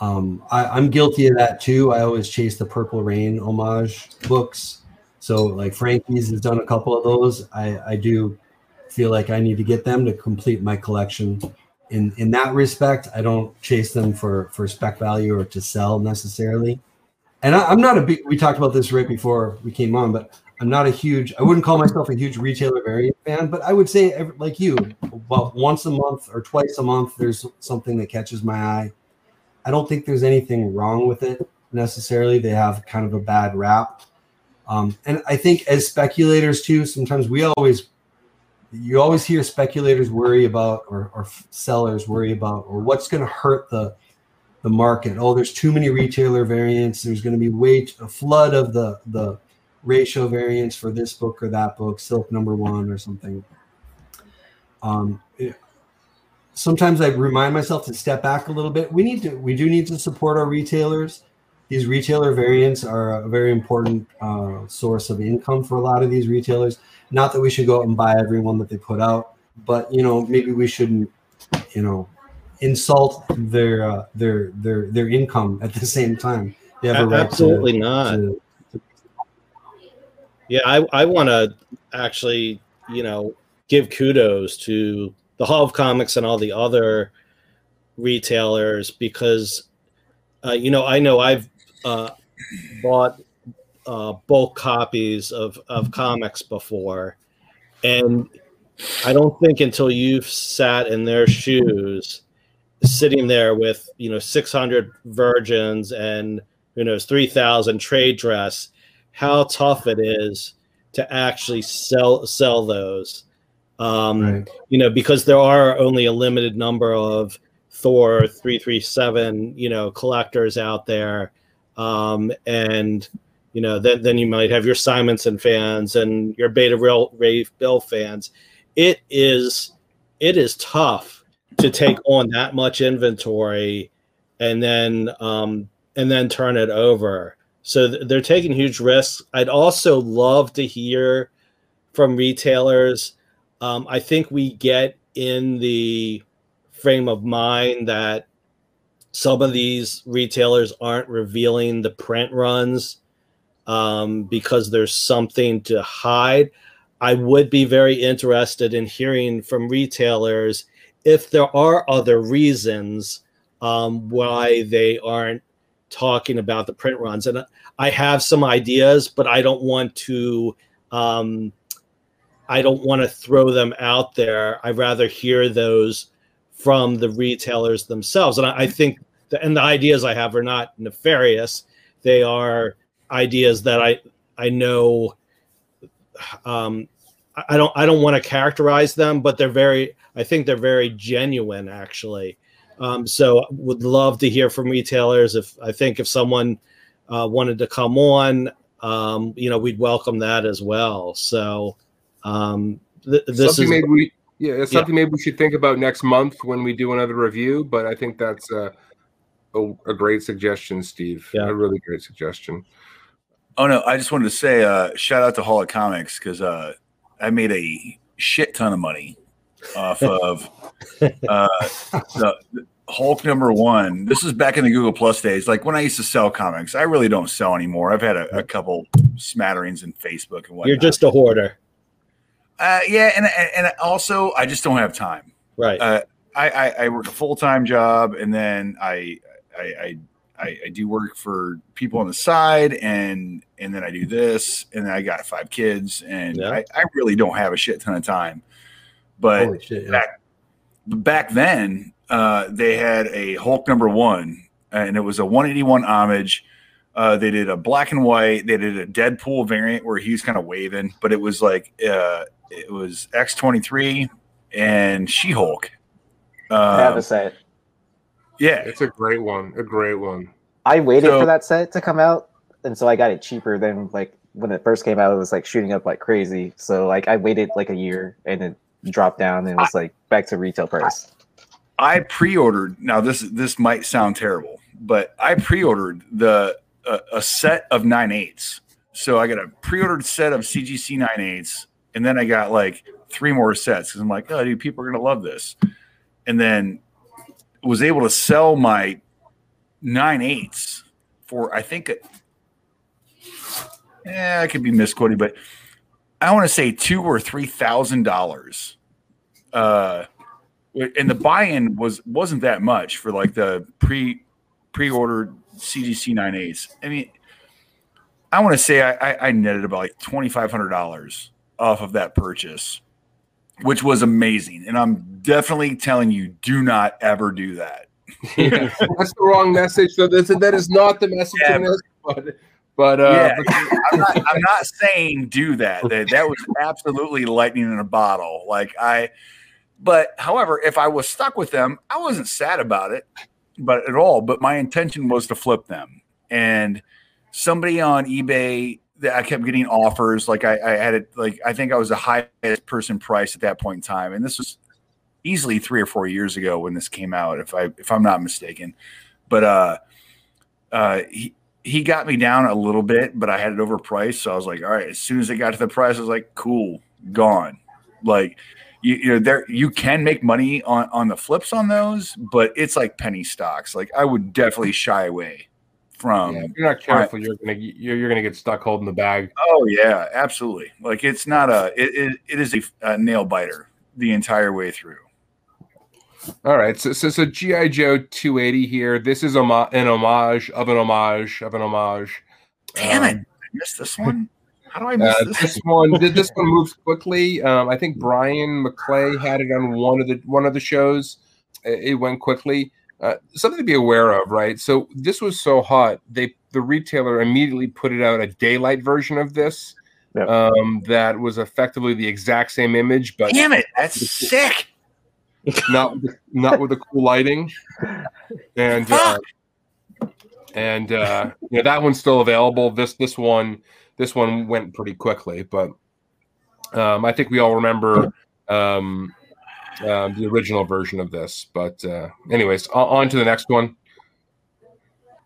um, I, am guilty of that too. I always chase the purple rain homage books. So like frankie's has done a couple of those. I i do feel like i need to get them to complete my collection. In in that respect i don't chase them for for spec value or to sell necessarily. And I, i'm not a big we talked about this right before we came on but I'm not a huge, I wouldn't call myself a huge retailer variant fan, but I would say, like you, about once a month or twice a month, there's something that catches my eye. I don't think there's anything wrong with it necessarily. They have kind of a bad rap. Um, and I think as speculators too, sometimes we always, you always hear speculators worry about, or, or sellers worry about, or what's going to hurt the, the market. Oh, there's too many retailer variants. There's going to be way a flood of the the ratio variants for this book or that book, silk number one or something. Um, sometimes I remind myself to step back a little bit. We need to, we do need to support our retailers. These retailer variants are a very important uh, source of income for a lot of these retailers. Not that we should go out and buy every one that they put out, but you know, maybe we shouldn't, you know, insult their uh, their their their income at the [laughs] same time. They have a right Absolutely to, not. To, yeah, I, I want to actually, you know, give kudos to the Hall of Comics and all the other retailers because uh, you know I know I've uh, bought uh, bulk copies of of comics before, and I don't think until you've sat in their shoes, sitting there with you know 600 virgins and who knows 3,000 trade dress, how tough it is to actually sell sell those. Um, right. You know, because there are only a limited number of Thor 337, you know, collectors out there. Um, and, you know, then, then you might have your Simonson fans and your Beta Ray Bill fans. It is, it is tough to take on that much inventory and then, um, and then turn it over. So th- they're taking huge risks. I'd also love to hear from retailers. Um, I think we get in the frame of mind that some of these retailers aren't revealing the print runs um, because there's something to hide. I would be very interested in hearing from retailers if there are other reasons um, why they aren't talking about the print runs. And I have some ideas, but I don't want to. Um, I don't want to throw them out there. I'd rather hear those from the retailers themselves. And I, I think, the, and the ideas I have are not nefarious. They are ideas that I I know. Um, I don't I don't want to characterize them, but they're very. I think they're very genuine, actually. Um, so would love to hear from retailers. If I think if someone uh, wanted to come on, um, you know, we'd welcome that as well. So um, th- this something is maybe we yeah, it's something yeah. maybe we should think about next month when we do another review. But I think that's a, a, a great suggestion, Steve. Yeah. A really great suggestion. Oh no, I just wanted to say uh, shout out to Hall of Comics because uh, I made a shit ton of money off [laughs] of uh, the, the Hulk number one. This is back in the Google Plus days. Like when I used to sell comics, I really don't sell anymore. I've had a, a couple smatterings in Facebook and whatnot. You're just a hoarder. Uh, yeah, and and also I just don't have time. Right. Uh, I, I, I work a full time job, and then I, I I I do work for people on the side, and and then I do this, and I got five kids, and yeah. I, I really don't have a shit ton of time. But shit, yeah. back back then, uh, they had a Hulk number one, and it was a 181 homage. Uh, they did a black and white. They did a Deadpool variant where he's kind of waving, but it was like uh, it was X23 and She Hulk. Um, I have a set. Yeah, it's a great one. A great one. I waited so, for that set to come out, and so I got it cheaper than like when it first came out. It was like shooting up like crazy. So like I waited like a year, and it dropped down, and it was I, like back to retail price. I pre-ordered. Now this this might sound terrible, but I pre-ordered the uh, a set of nine eights. So I got a pre-ordered set of CGC nine eights and then I got like three more sets because I'm like, oh, dude, people are gonna love this. And then was able to sell my nine eights for I think, yeah, I could be misquoting, but I want to say two or three thousand dollars. Uh, and the buy-in was wasn't that much for like the pre pre-ordered CGC nine eights. I mean, I want to say I, I, I netted about like twenty five hundred dollars off of that purchase, which was amazing. And I'm definitely telling you, do not ever do that. [laughs] that's the wrong message. So this, that is not the message yeah, this, but but uh, yeah, but, I'm, not, I'm not saying do that. that. That was absolutely lightning in a bottle. Like I, but however, if I was stuck with them, I wasn't sad about it, but at all. But my intention was to flip them, and somebody on eBay I kept getting offers. Like I, I had it, like I think I was the highest person price at that point in time, and this was easily three or four years ago when this came out, if I if I'm not mistaken. But uh, uh, he he got me down a little bit, but I had it overpriced, so I was like, all right. As soon as it got to the price, I was like, cool, gone. Like you, you know, there you can make money on on the flips on those, but it's like penny stocks. Like I would definitely shy away from. Yeah, if you're not careful, you're gonna you're, you're gonna get stuck holding the bag. Oh yeah, absolutely. Like it's not a it it, it is a, a nail biter the entire way through. All right, so so, so GI Joe 280 here. This is a an homage of an homage of an homage. Damn um, it! I missed this one. How do I miss uh, this? this one? this one [laughs] moves quickly. Um, I think Brian McClay had it on one of the one of the shows. It, it went quickly. Uh, something to be aware of, right? So this was so hot, they the retailer immediately put it out a daylight version of this. Yep. Um, that was effectively the exact same image, but damn it, that's sick. Not not with the cool lighting, and uh, and uh, you know that one's still available. This this one this one went pretty quickly, but um, I think we all remember um, um, the original version of this. But uh, anyways, on, to the next one.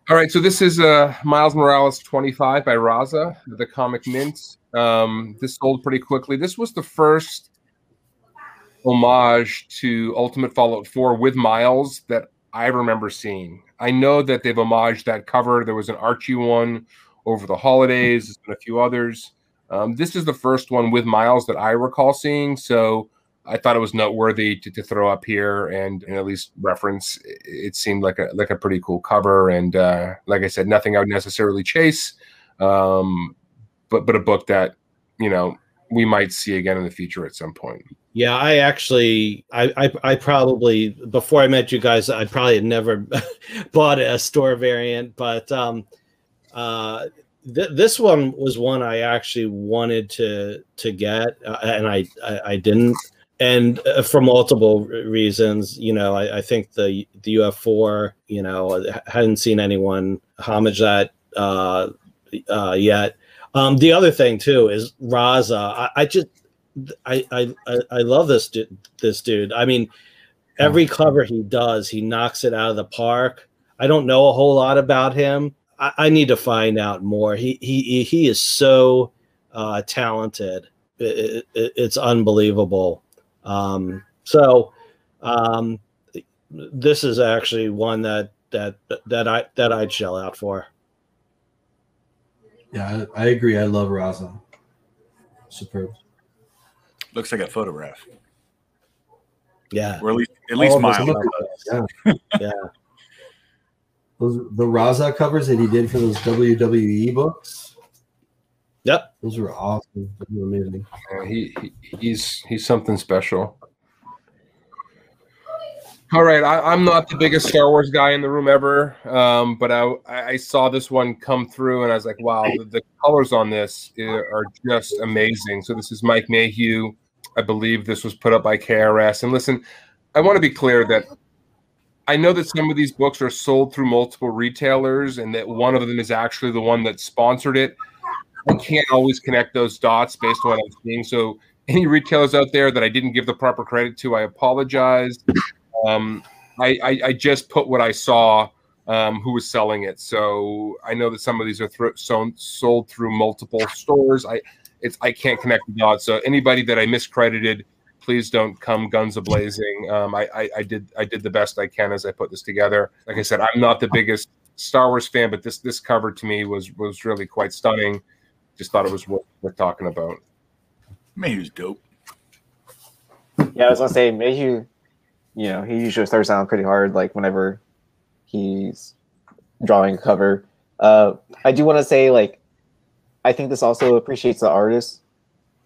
All right, so this is uh, Miles Morales 25 by Raza, the Comic Mint. Um, this sold pretty quickly. This was the first homage to Ultimate Fallout 4 with Miles that I remember seeing. I know that they've homaged that cover. There was an Archie one over the holidays. A few others. Um, this is the first one with Miles that I recall seeing. So I thought it was noteworthy to, to throw up here and, and, at least reference. It seemed like a like a pretty cool cover, and uh, like I said, nothing I would necessarily chase, um, but but a book that you know we might see again in the future at some point. Yeah, I actually, I, I, I probably before I met you guys, I probably had never [laughs] bought a store variant, but um, uh, th- this one was one I actually wanted to to get, uh, and I, I, I didn't and uh, for multiple reasons you know I, I, think the the uf4 you know hadn't seen anyone homage that uh, uh, yet. Um, the other thing too is raza. I, I just I, I i love this this dude. I mean every cover he does he knocks it out of the park. I don't know a whole lot about him. I, I need to find out more. He he he is so uh, talented. It, it, it's unbelievable um, so um, this is actually one that that that I that I'd shell out for. Yeah, I, I agree. I love Raza. Superb. Looks like a photograph. Yeah. Or at least at least mine. Yeah. [laughs] yeah. Those the Raza covers that he did for those WWE books. Yep, those were awesome. Those were amazing. Yeah, he, he he's he's something special. All right, I, am not the biggest Star Wars guy in the room ever, um, but I, I saw this one come through and I was like, wow, the, the, colors on this are just amazing. So this is Mike Mayhew. I believe this was put up by KRS. And listen, I want to be clear that I know that some of these books are sold through multiple retailers and that one of them is actually the one that sponsored it. I can't always connect those dots based on what I'm seeing. So any retailers out there that I didn't give the proper credit to, I apologize. Um, I, I, I, just put what I saw um, who was selling it. So I know that some of these are th- so, sold through multiple stores. I it's I can't connect the dots. So anybody that I miscredited, please don't come guns a blazing. Um, I, I, I did I did the best I can as I put this together. Like I said, I'm not the biggest Star Wars fan, but this this cover to me was was really quite stunning just thought it was worth, worth talking about. Mayhew's dope. Yeah, I was gonna say Mayhew. You know, he usually starts down pretty hard, like whenever he's drawing a cover. Uh, I do want to say, like, I think this also appreciates the artist.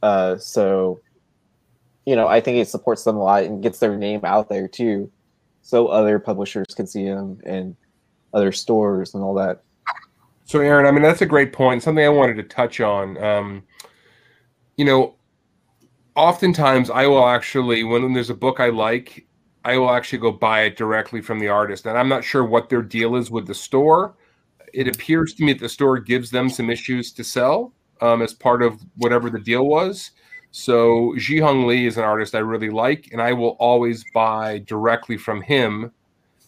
Uh, so, you know, I think it supports them a lot and gets their name out there too, so other publishers can see them and other stores and all that. So, Aaron, I mean, that's a great point. Something I wanted to touch on. Um, you know, oftentimes I will actually, when there's a book I like, I will actually go buy it directly from the artist. And I'm not sure what their deal is with the store. It appears to me that the store gives them some issues to sell um, as part of whatever the deal was. So Jee-Hyung Lee is an artist I really like, and I will always buy directly from him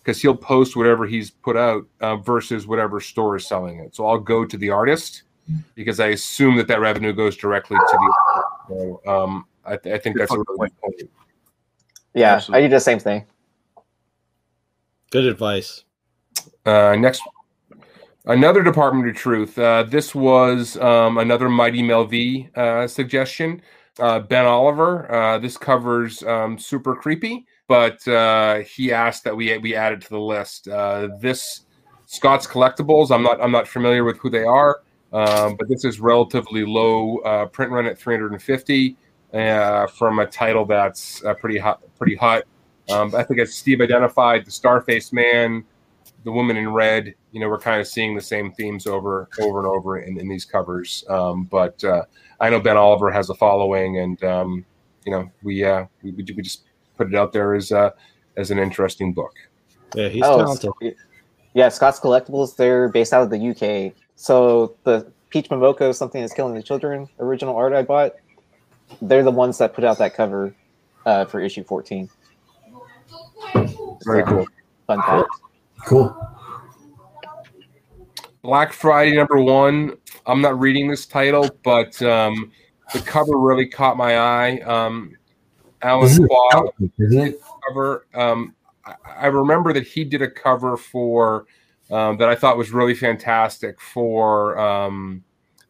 because he'll post whatever he's put out uh, versus whatever store is selling it. So I'll go to the artist because I assume that that revenue goes directly to the. Artist. So, um, I, th- I, think that's a really good point. Yeah, Absolutely. I do the same thing. Good advice. Uh, next, Another Department of Truth. Uh, this was um, another Mighty Mel V uh, suggestion. Uh, ben Oliver. Uh, this covers um, Super Creepy, but uh, he asked that we we add it to the list. Uh, this Scott's Collectibles. I'm not I'm not familiar with who they are, um, but this is relatively low print run at 350 from a title that's pretty hot. Pretty hot. Um, I think as Steve identified, the Starface Man, the Woman in Red. You know, we're kind of seeing the same themes over over and over in, in these covers. Um, but I know Ben Oliver has a following, and um, you know we, uh, we we just put it out there as uh, as an interesting book. Yeah, he's oh, talented. Yeah, Scott's Collectibles. They're based out of the UK. So the Peach Momoko, something that's killing the children, original art I bought. They're the ones that put out that cover uh, for issue fourteen. Very so, cool. Fun fact. Cool. Black Friday number one. I'm not reading this title, but um, the cover really caught my eye. Um, Alan Quah cover. Um, I, I, remember that he did a cover for um, that I thought was really fantastic for um,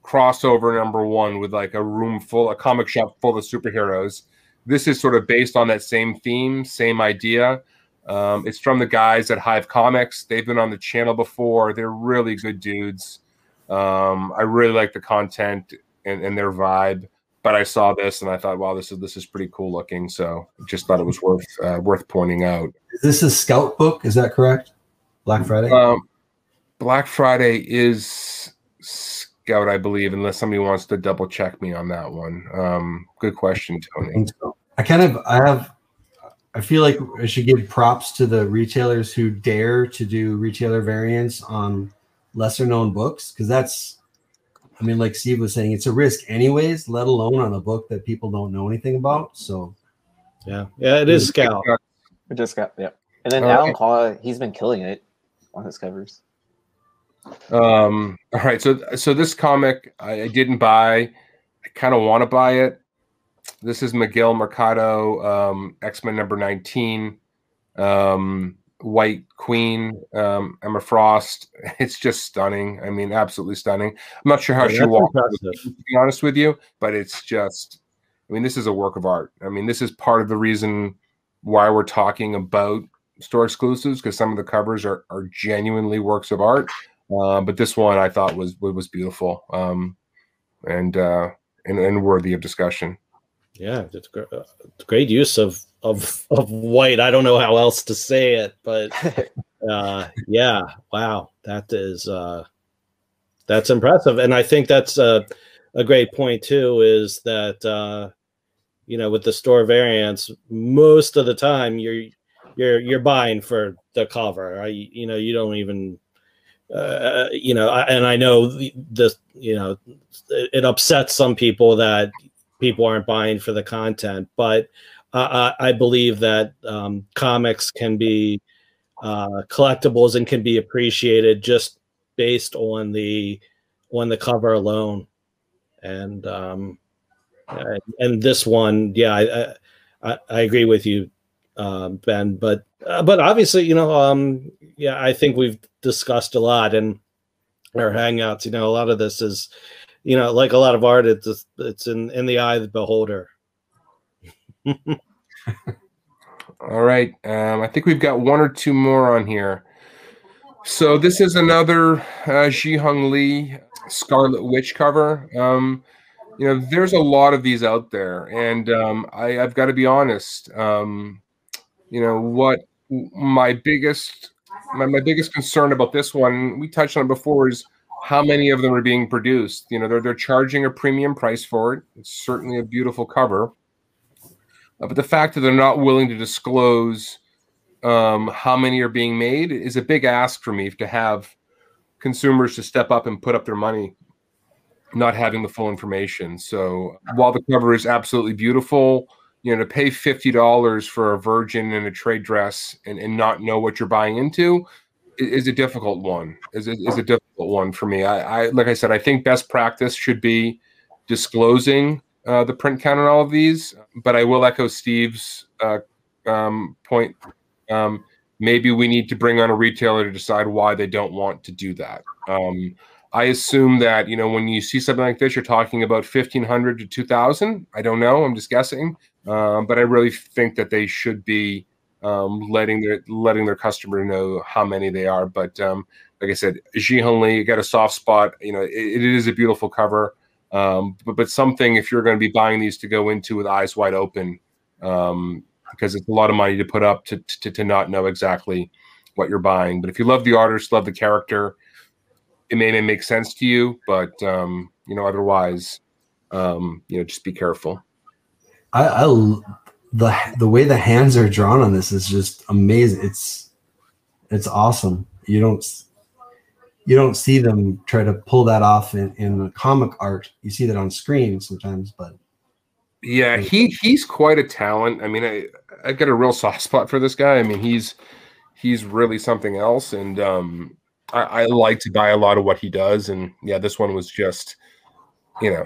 crossover number one with like a room full, a comic shop full of superheroes. This is sort of based on that same theme, same idea. Um, it's from the guys at Hive Comics. They've been on the channel before. They're really good dudes. Um, I really like the content and, and, their vibe. But I saw this and I thought, wow, this is this is pretty cool looking. So just thought it was worth uh, worth pointing out. Is this a Scout book? Is that correct? Black Friday. Um, Black Friday is Scout, I believe, unless somebody wants to double check me on that one. Um, good question, Tony. I kind of I have I feel like I should give props to the retailers who dare to do retailer variants on lesser known books because that's I mean, like Steve was saying, it's a risk anyways, let alone on a book that people don't know anything about. So yeah, yeah, it is Scout. It just got yeah. And then all Alan right. Quah, he's been killing it on his covers. Um. All right. So so this comic I, I didn't buy. I kind of want to buy it. This is Miguel Mercado, um, X Men number nineteen. Um, White Queen, um, Emma Frost. [laughs] It's just stunning. I mean, absolutely stunning. I'm not sure how yeah, she walked, to be honest with you, but it's just, I mean, this is a work of art. I mean, this is part of the reason why we're talking about store exclusives because some of the covers are, are genuinely works of art. Uh, but this one I thought was was beautiful um, and, uh, and and worthy of discussion. Yeah, it's great, uh, great use of of of white. I don't know how else to say it, but [laughs] uh, yeah, wow, that is uh, that's impressive, and I think that's a, a great point too. Is that uh, you know with the store variants, most of the time you're you're you're buying for the cover. Right? You know, you don't even uh, you know, and I know this, you know, it upsets some people that people aren't buying for the content. But uh, I believe that um, comics can be uh, collectibles and can be appreciated just based on the on the cover alone. And um, and this one, yeah, I, I, I agree with you, um, Ben. But uh, but obviously, you know, um, yeah, I think we've discussed a lot in our hangouts. You know, a lot of this is you know, like a lot of art, it's it's in in the eye of the beholder. [laughs] All right, um, I think we've got one or two more on here. So this is another uh, Jee-Hyung Lee Scarlet Witch cover. Um, you know, there's a lot of these out there, and um, I, have got to be honest. Um, you know what? My biggest my, my biggest concern about this one, we touched on it before, is how many of them are being produced. You know, they're they're charging a premium price for it. It's certainly a beautiful cover, uh, but the fact that they're not willing to disclose um, how many are being made is a big ask for me to have consumers to step up and put up their money, not having the full information. So while the cover is absolutely beautiful, you know, to pay fifty dollars for a virgin in a trade dress and, and not know what you're buying into is a difficult one. Is is a difficult one for me. I, I like I said, I think best practice should be disclosing uh, the print count on all of these. But I will echo Steve's uh, um, point. Um, maybe we need to bring on a retailer to decide why they don't want to do that. Um, I assume that you know when you see something like this, you're talking about fifteen hundred to two thousand. I don't know. I'm just guessing, um, but I really think that they should be um, letting their letting their customer know how many they are. But um, like I said, Jee-Hyung Lee got a soft spot. You know, it, it is a beautiful cover, um, but but something if you're going to be buying these to go into with eyes wide open, um, because it's a lot of money to put up to, to to not know exactly what you're buying. But if you love the artist, love the character it may, may make sense to you, but um, you know, otherwise, um, you know, just be careful. I, I the the way the hands are drawn on this is just amazing. It's it's awesome. You don't you don't see them try to pull that off in, in the comic art. You see that on screen sometimes, but yeah, he he's quite a talent. I mean, I I got a real [laughs] soft spot for this guy. I mean, he's he's really something else, and um, I, I like to buy a lot of what he does, and yeah, this one was just, you know,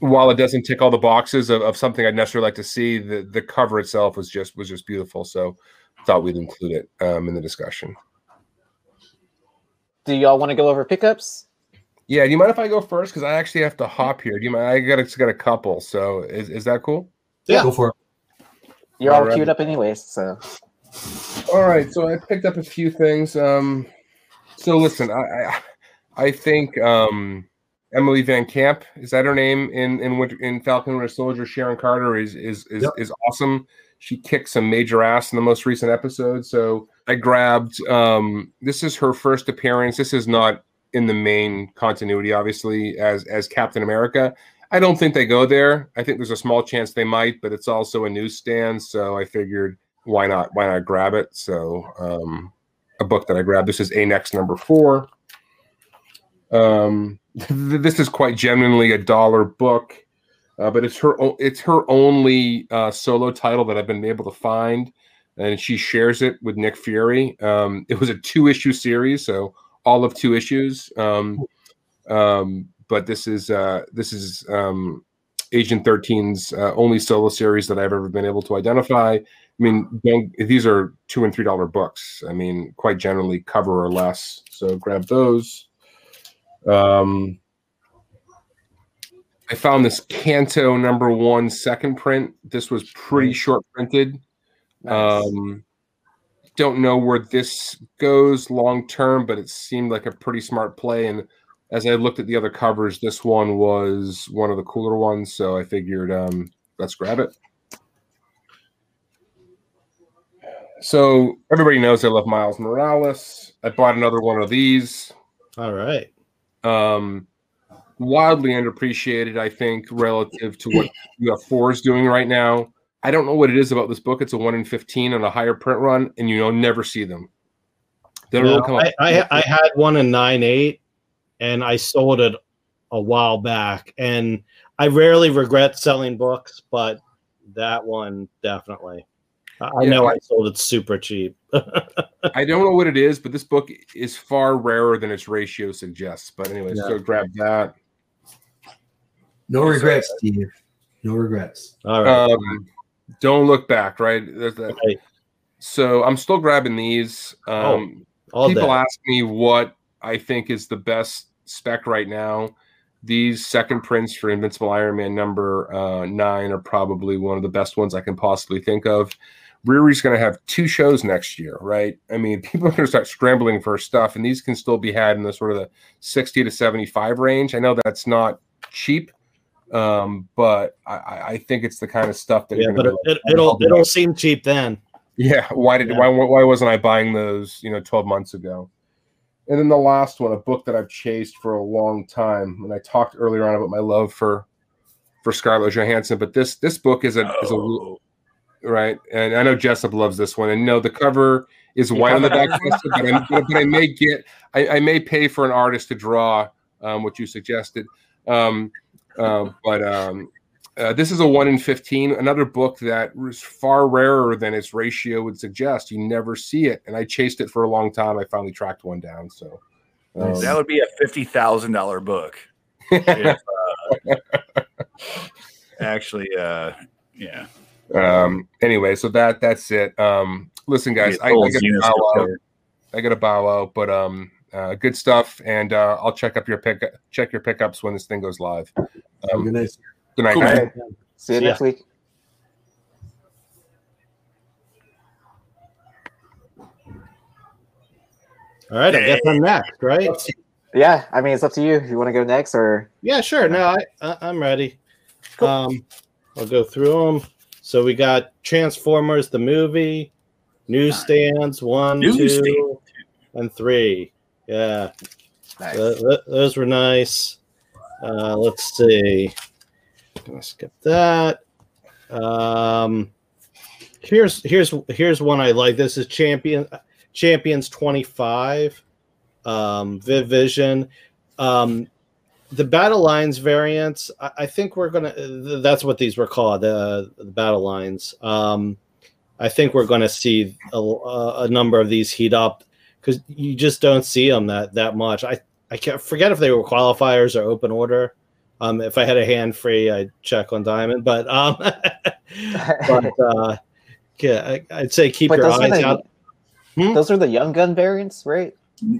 while it doesn't tick all the boxes of, of something I'd necessarily like to see, the the cover itself was just was just beautiful. So thought we'd include it um, in the discussion. Do y'all want to go over pickups? Yeah, do you mind if I go first? Because I actually have to hop here. Do you mind? I got a, got a couple. So is, is that cool? Yeah, go for it. You're all, all right. queued up anyways. So all right. So I picked up a few things. Um, so listen, I I, I think um, Emily Van Camp is that her name in in in Falcon Winter Soldier? Sharon Carter is is is, yep. is awesome. She kicked some major ass in the most recent episode. So I grabbed. Um, this is her first appearance. This is not in the main continuity, obviously, as as Captain America. I don't think they go there. I think there's a small chance they might, but it's also a newsstand, so I figured why not why not grab it? So um, a book that I grabbed. This is A-Next number four. Um, [laughs] this is quite genuinely a dollar book, uh, but it's her it's her only uh, solo title that I've been able to find, and she shares it with Nick Fury. Um, it was a two issue series, so all of two issues. Um, um, but this is uh, this is um, Agent 13's uh, only solo series that I've ever been able to identify. I mean, these are two and three dollar books. I mean, quite generally cover or less. So grab those. Um, I found this Canto number one second print. This was pretty short printed. Nice. Um, don't know where this goes long term, but it seemed like a pretty smart play. And as I looked at the other covers, this one was one of the cooler ones. So I figured, um, let's grab it. So everybody knows I love Miles Morales. I bought another one of these. All right. Um, wildly underappreciated, I think, relative to what UF4 is doing right now. I don't know what it is about this book. It's a one in fifteen on a higher print run, and you know never see them. They don't no, come I, I, I had one in nine eight, and I sold it a while back, and I rarely regret selling books, but that one definitely. I yeah, know I sold it super cheap. [laughs] I don't know what it is, but this book is far rarer than its ratio suggests. But anyways, yeah. go grab that. No regrets, Steve. No regrets. All right. Um, don't look back, right? right? So I'm still grabbing these. Um, oh, people day. ask me what I think is the best spec right now. These second prints for Invincible Iron Man number uh, nine are probably one of the best ones I can possibly think of. Riri's going to have two shows next year, right? I mean, [laughs] people are going to start scrambling for stuff, and these can still be had in the sort of the 60 to 75 range. I know that's not cheap, um, but I, I think it's the kind of stuff that yeah, but it, it, it'll it'll seem cheap then. Yeah, why did yeah. why why wasn't I buying those you know 12 months ago? And then the last one, a book that I've chased for a long time, and I talked earlier on about my love for for Scarlett Johansson, but this this book is a oh. is a oh right? And I know Jessup loves this one. And no, the cover is white on the back, but, I, but, I may get, I, I, may pay for an artist to draw um, what you suggested. Um, uh, but um, uh, this is a one in fifteen. Another book that was far rarer than its ratio would suggest. You never see it, and I chased it for a long time. I finally tracked one down. So um, that would be a fifty thousand dollar book. [laughs] if, uh, actually, uh, yeah. Um, anyway, so that that's it. Um, Listen, guys, I, I got to bow out. I got to bow out, but um, uh, good stuff, and uh, I'll check up your pick check your pickups when this thing goes live. Um, good night. Good night, Cool, guys. man. See you See ya. next week. All right, I guess I'm next, right? Yeah, I mean it's up to you. If you want to go next or Yeah, sure. No, I, I I'm ready. Um, I'll go through them. So we got Transformers the movie, newsstands one, Newsstand. two, and three. Yeah, nice. th- th- those were nice. Uh, let's see. I'm Gonna skip that. Um, here's here's here's one I like. This is Champion Champions twenty five. Um, Viv Vision. Um, the battle lines variants. I, I think we're gonna. th- That's what these were called. The, the battle lines. Um, I think we're gonna see a, a number of these heat up because you just don't see them that that much. I I can't forget if they were qualifiers or open order. Um, if I had a hand free, I'd check on Diamond, but um, [laughs] but [laughs] uh, yeah, I, I'd say keep But your those are eyes the- out. Hmm? Those are the young gun variants, right?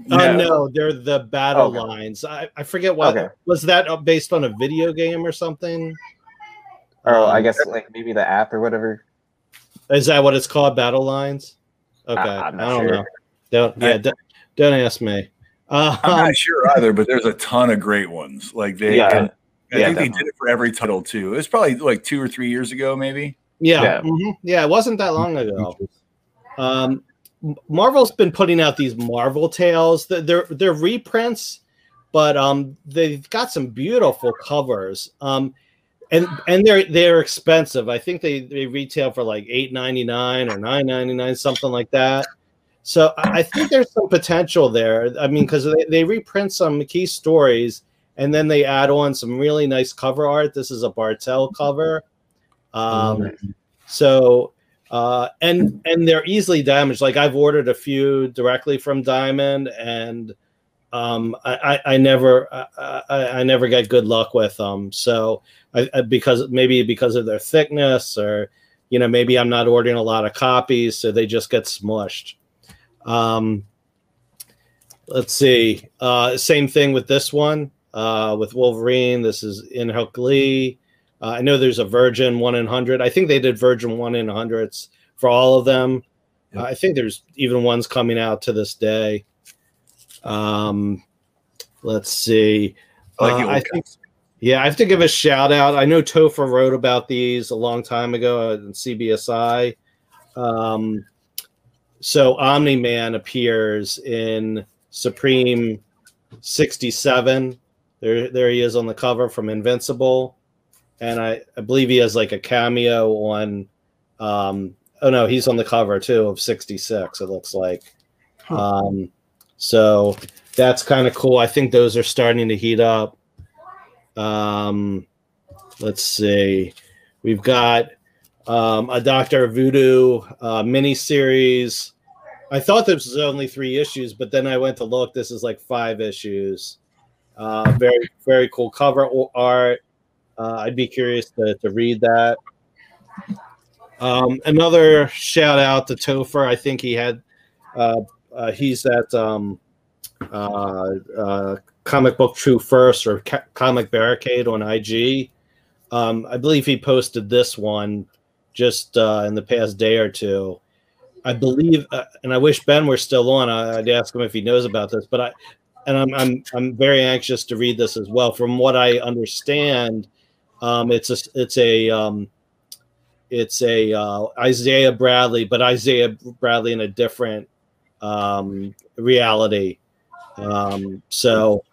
Uh, no, they're the battle Okay. lines. I, I forget what Okay. was that uh, based on a video game or something. Or I Um, guess like maybe the app or whatever. Is that what it's called? Battle lines? Okay, I- I'm I don't sure. know. Don't yeah, don't, don't ask me. Uh, I'm not sure either, but there's a ton of great ones. Like they, Yeah. and I Yeah, think they did it for every title too. It was probably like two or three years ago, maybe. yeah, Yeah. mhm, yeah, it wasn't that long ago. Um, Marvel's been putting out these Marvel tales. They're they're, they're reprints, but um, they've got some beautiful covers. Um, and and they're they're expensive. I think they they retail for like eight ninety nine or nine ninety nine, something like that. So I think there's some potential there. I mean, because they, they reprint some key stories and then they add on some really nice cover art. This is a Bartel cover. Um, so uh, and and they're easily damaged. Like I've ordered a few directly from Diamond, and um, I, I, I never I, I, never get good luck with them. So I, because maybe because of their thickness, or you know maybe I'm not ordering a lot of copies, so they just get smushed. Um, let's see. Uh, same thing with this one uh, with Wolverine. This is Inhyuk Lee. Uh, I know there's a Virgin one in hundred. I think they did Virgin one in hundreds for all of them. Yep. Uh, I think there's even ones coming out to this day. Um, let's see. I like Uh, I think, yeah, I have to give a shout out. I know Topher wrote about these a long time ago in CBSI. Um, so Omni Man appears in Supreme 67. There, there he is on the cover from Invincible. And I, I believe he has like a cameo on um oh no, he's on the cover too of 66, it looks like. Um so that's kind of cool. I think those are starting to heat up. Um let's see. We've got um, a Doctor Voodoo uh, miniseries. I thought this was only three issues, but then I went to look. This is like five issues. Uh, very, very cool cover art. Uh, I'd be curious to, to read that. Um, another shout out to Topher. I think he had, uh, uh, he's at um, uh, uh, Comic Book True First or Ca- Comic Barricade on IG. Um, I believe he posted this one just uh, in the past day or two. I believe, uh, and I wish Ben were still on. I, I'd ask him if he knows about this, but I, and I'm I'm I'm very anxious to read this as well. From what I understand, um, it's a it's a um, it's a uh, Isaiah Bradley, but Isaiah Bradley in a different um, reality. Um, so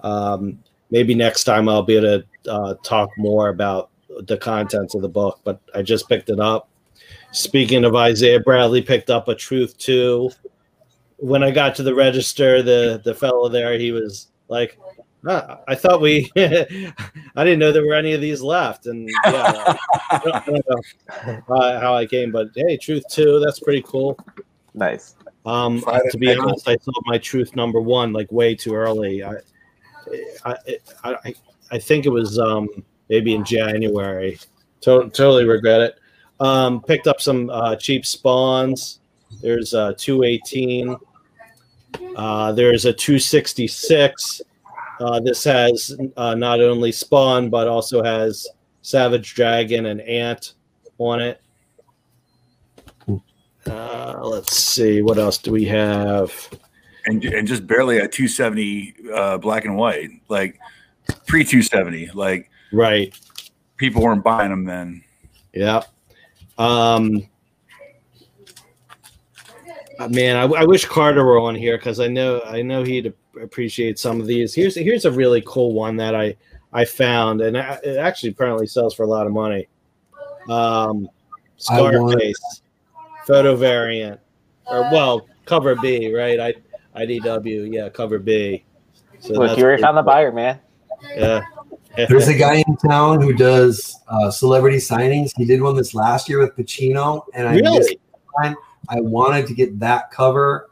um, maybe next time I'll be able to uh, talk more about the contents of the book. But I just picked it up. Speaking of Isaiah Bradley, picked up a Truth Two. When I got to the register, the the fellow there, he was like, "Ah, "I thought we, [laughs] I didn't know there were any of these left." And yeah, I don't, I don't know uh, how I came, but hey, Truth Two, that's pretty cool. Nice. Um, Friday to be Pickle. honest, I saw my truth number one like way too early. I, I, I, I, I think it was um, maybe in January. To- totally regret it. Um, picked up some uh, cheap spawns. There's a 218. Uh, there's a 266. Uh, this has uh, not only Spawn, but also has Savage Dragon and Ant on it. Uh, let's see. What else do we have? and and just barely a 270 uh, black and white, like pre 270. Like Right. people weren't buying them then. Yeah. Um, uh, man, I, I wish Carter were on here because I know I know he'd appreciate some of these. Here's here's a really cool one that I I found, and I- it actually apparently sells for a lot of money. Um, Scarface photo variant, or well, cover B, right? I IDW, yeah, cover B. So Look, you already pretty found the buyer, man. Yeah. There's a guy in town who does uh, celebrity signings. He did one this last year with Pacino, and I really. I wanted to get that cover.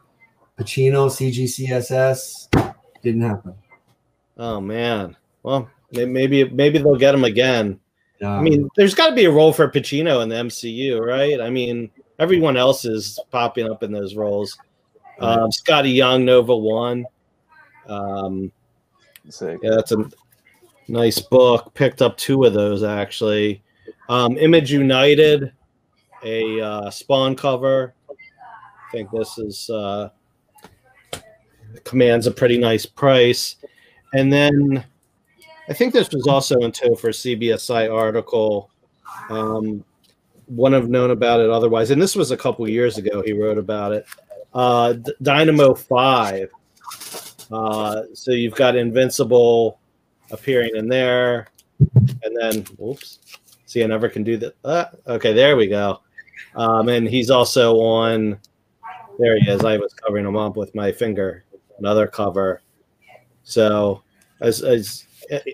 Pacino, CGCSS, didn't happen. Oh man. Well, maybe maybe they'll get him again. Um, I mean, there's got to be a role for Pacino in the MCU, right? I mean, everyone else is popping up in those roles. Um, Skottie Young, Nova One. Um, Sick. yeah, that's a nice book. Picked up two of those actually. Um, Image United, a uh, Spawn cover. I think this is uh, commands a pretty nice price. And then I think this was also in tow for CBSI article. Um, wouldn't have known about it otherwise. And this was a couple years ago. He wrote about it. Uh, D- Dynamo Five. Uh, so you've got Invincible appearing in there, and then whoops. See, I never can do that. Uh, okay, there we go. Um, and he's also on. There he is. I was covering him up with my finger. Another cover. So, as as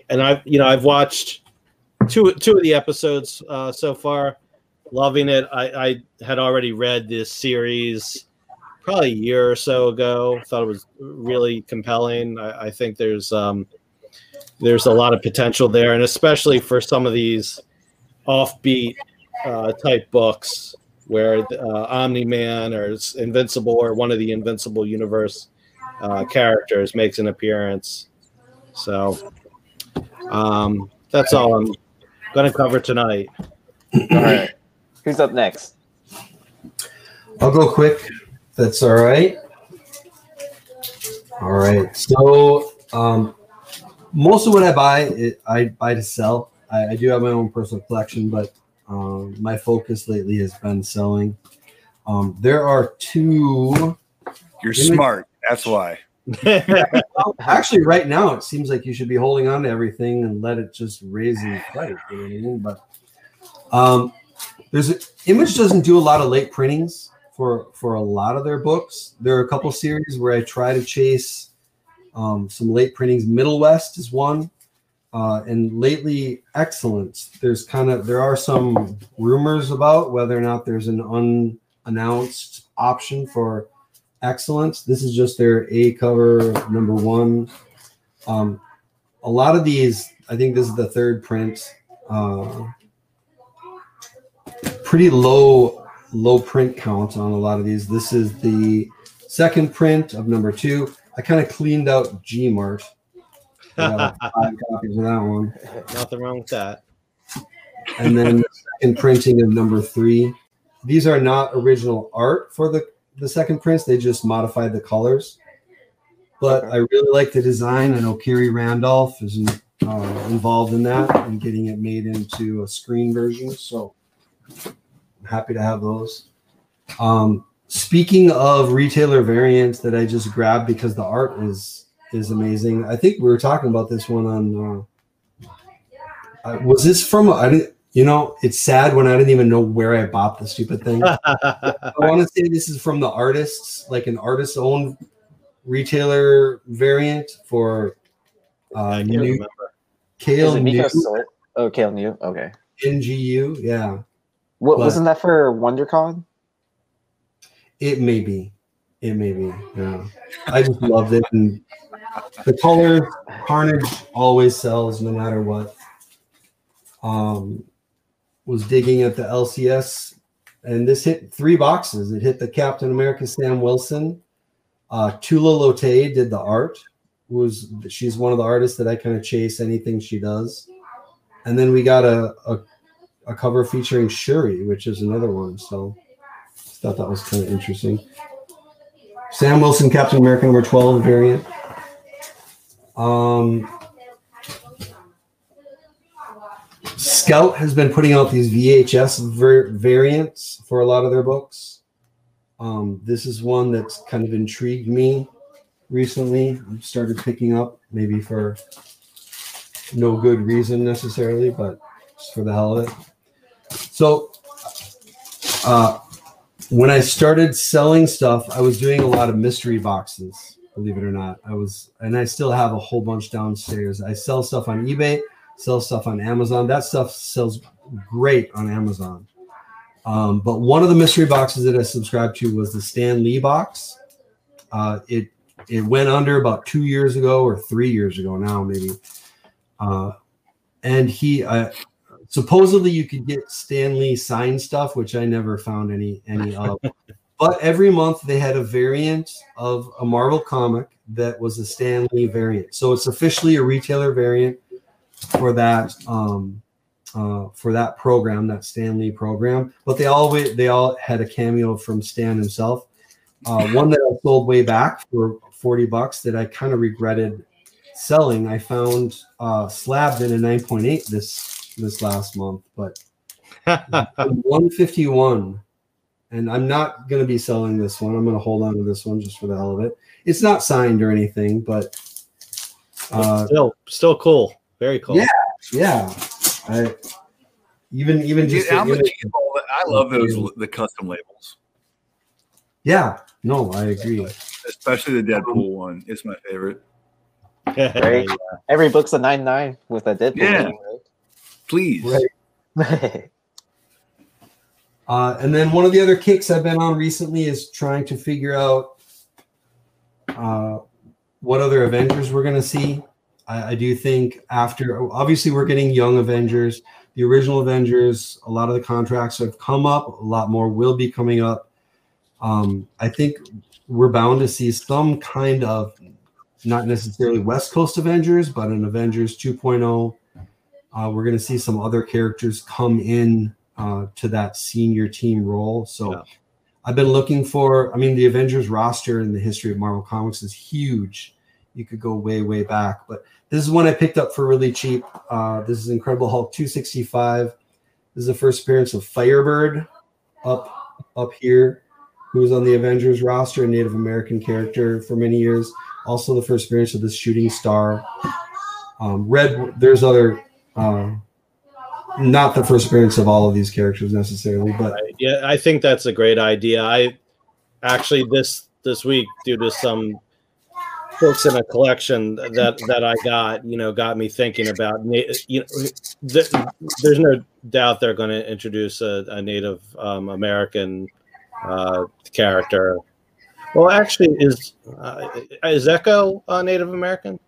and I've you know I've watched two two of the episodes uh, so far. Loving it. I, I had already read this series probably a year or so ago. Thought it was really compelling. I, I think there's um, there's a lot of potential there, and especially for some of these offbeat uh, type books where uh, Omni Man or Invincible or one of the Invincible universe uh, characters makes an appearance. So um, that's all I'm going to cover tonight. All right. Who's up next? I'll go quick. That's all right. All right. So, um, most of what I buy, it, I buy to sell. I, I do have my own personal collection, but um, my focus lately has been selling. Um, there are two. You're smart. That's why. [laughs] Actually, right now it seems like you should be holding on to everything and let it just raise in price. You know what I mean? But um, there's a, Image doesn't do a lot of late printings for for a lot of their books. There are a couple series where I try to chase um, some late printings. Middle West is one, uh, and lately Excellence. There's kind of there are some rumors about whether or not there's an unannounced option for excellence. This is just their A cover number one. Um, a lot of these, I think this is the third print. Uh, pretty low low print count on a lot of these. This is the second print of number two. I kind of cleaned out Gmart. I got like [laughs] five copies of that one Nothing wrong with that. and then the [laughs] second printing of number three. These are not original art for the the second prints; they just modified the colors. But I really like the design. I know Khary Randolph is in, uh, involved in that and getting it made into a screen version. So I'm happy to have those. Um, speaking of retailer variants that I just grabbed because the art is is amazing. I think we were talking about this one on. Uh, uh, was this from? I didn't. You know, it's sad when I didn't even know where I bought the stupid thing. [laughs] I want to say this is from the artists, like an artist-owned retailer variant for uh, I can't new remember. Is Kale it New Oh, Kael Ngu. Okay. NGU. Yeah, What But- wasn't that for WonderCon? It may be. It may be. Yeah, I just loved it, and the color Carnage always sells no matter what. Um, was digging at the LCS and this hit three boxes. It hit the Captain America Sam Wilson. Uh, Tula Lotay did the art. Was she's one of the artists that I kind of chase anything she does. And then we got a, a a cover featuring Shuri, which is another one. So thought that was kind of interesting. Sam Wilson, Captain America number 12 variant. Um, Scout has been putting out these VHS ver- variants for a lot of their books. Um, this is one that's kind of intrigued me recently. I've started picking up, maybe for no good reason necessarily, but just for the hell of it. So, uh, when I started selling stuff, I was doing a lot of mystery boxes, believe it or not. I was, and I still have a whole bunch downstairs. I sell stuff on eBay, sell stuff on Amazon. That stuff sells great on Amazon. Um, but one of the mystery boxes that I subscribed to was the Stan Lee box. Uh, it it went under about two years ago or three years ago now, maybe. Uh, and he uh, supposedly you could get Stan Lee signed stuff, which I never found any any of. [laughs] but every month they had a variant of a Marvel comic that was a Stan Lee variant. So it's officially a retailer variant for that um, uh, for that program, that Stan Lee program. But they all they all had a cameo from Stan himself. Uh, one that I sold way back for forty bucks that I kind of regretted selling. I found uh, slabbed in a nine point eight this this last month, but [laughs] 151 and i'm not going to be selling this one i'm going to hold on to this one just for the hell of it it's not signed or anything but uh still still cool very cool Yeah. yeah i even even Dude, just the how much image- you I love those the custom labels, yeah no i agree especially the Deadpool one. It's my favorite. [laughs] Right. Every book's a nine nine with a Deadpool. Yeah. Please, right? [laughs] Uh, and then one of the other kicks I've been on recently is trying to figure out uh, what other Avengers we're going to see. I, I do think after, obviously, we're getting young Avengers. The original Avengers, a lot of the contracts have come up, a lot more will be coming up. Um, I think we're bound to see some kind of, not necessarily West Coast Avengers, but an Avengers 2.0. Uh, we're going to see some other characters come in uh, to that senior team role. So Yeah. I've been looking for, I mean, the Avengers roster in the history of Marvel Comics is huge. You could go way, way back. But this is one I picked up for really cheap. Uh, this is Incredible Hulk 265. This is the first appearance of Firebird up up here, who was on the Avengers roster, a Native American character for many years. Also, the first appearance of the shooting star. Um, Red, there's other uh, not the first appearance of all of these characters necessarily, but. Yeah, I think that's a great idea. I actually this this week, due to some books in a collection that that I got, you know, got me thinking about. You know, th- there's no doubt they're going to introduce a, a Native um, American uh, character. Well, actually, is uh, is Echo a Native American?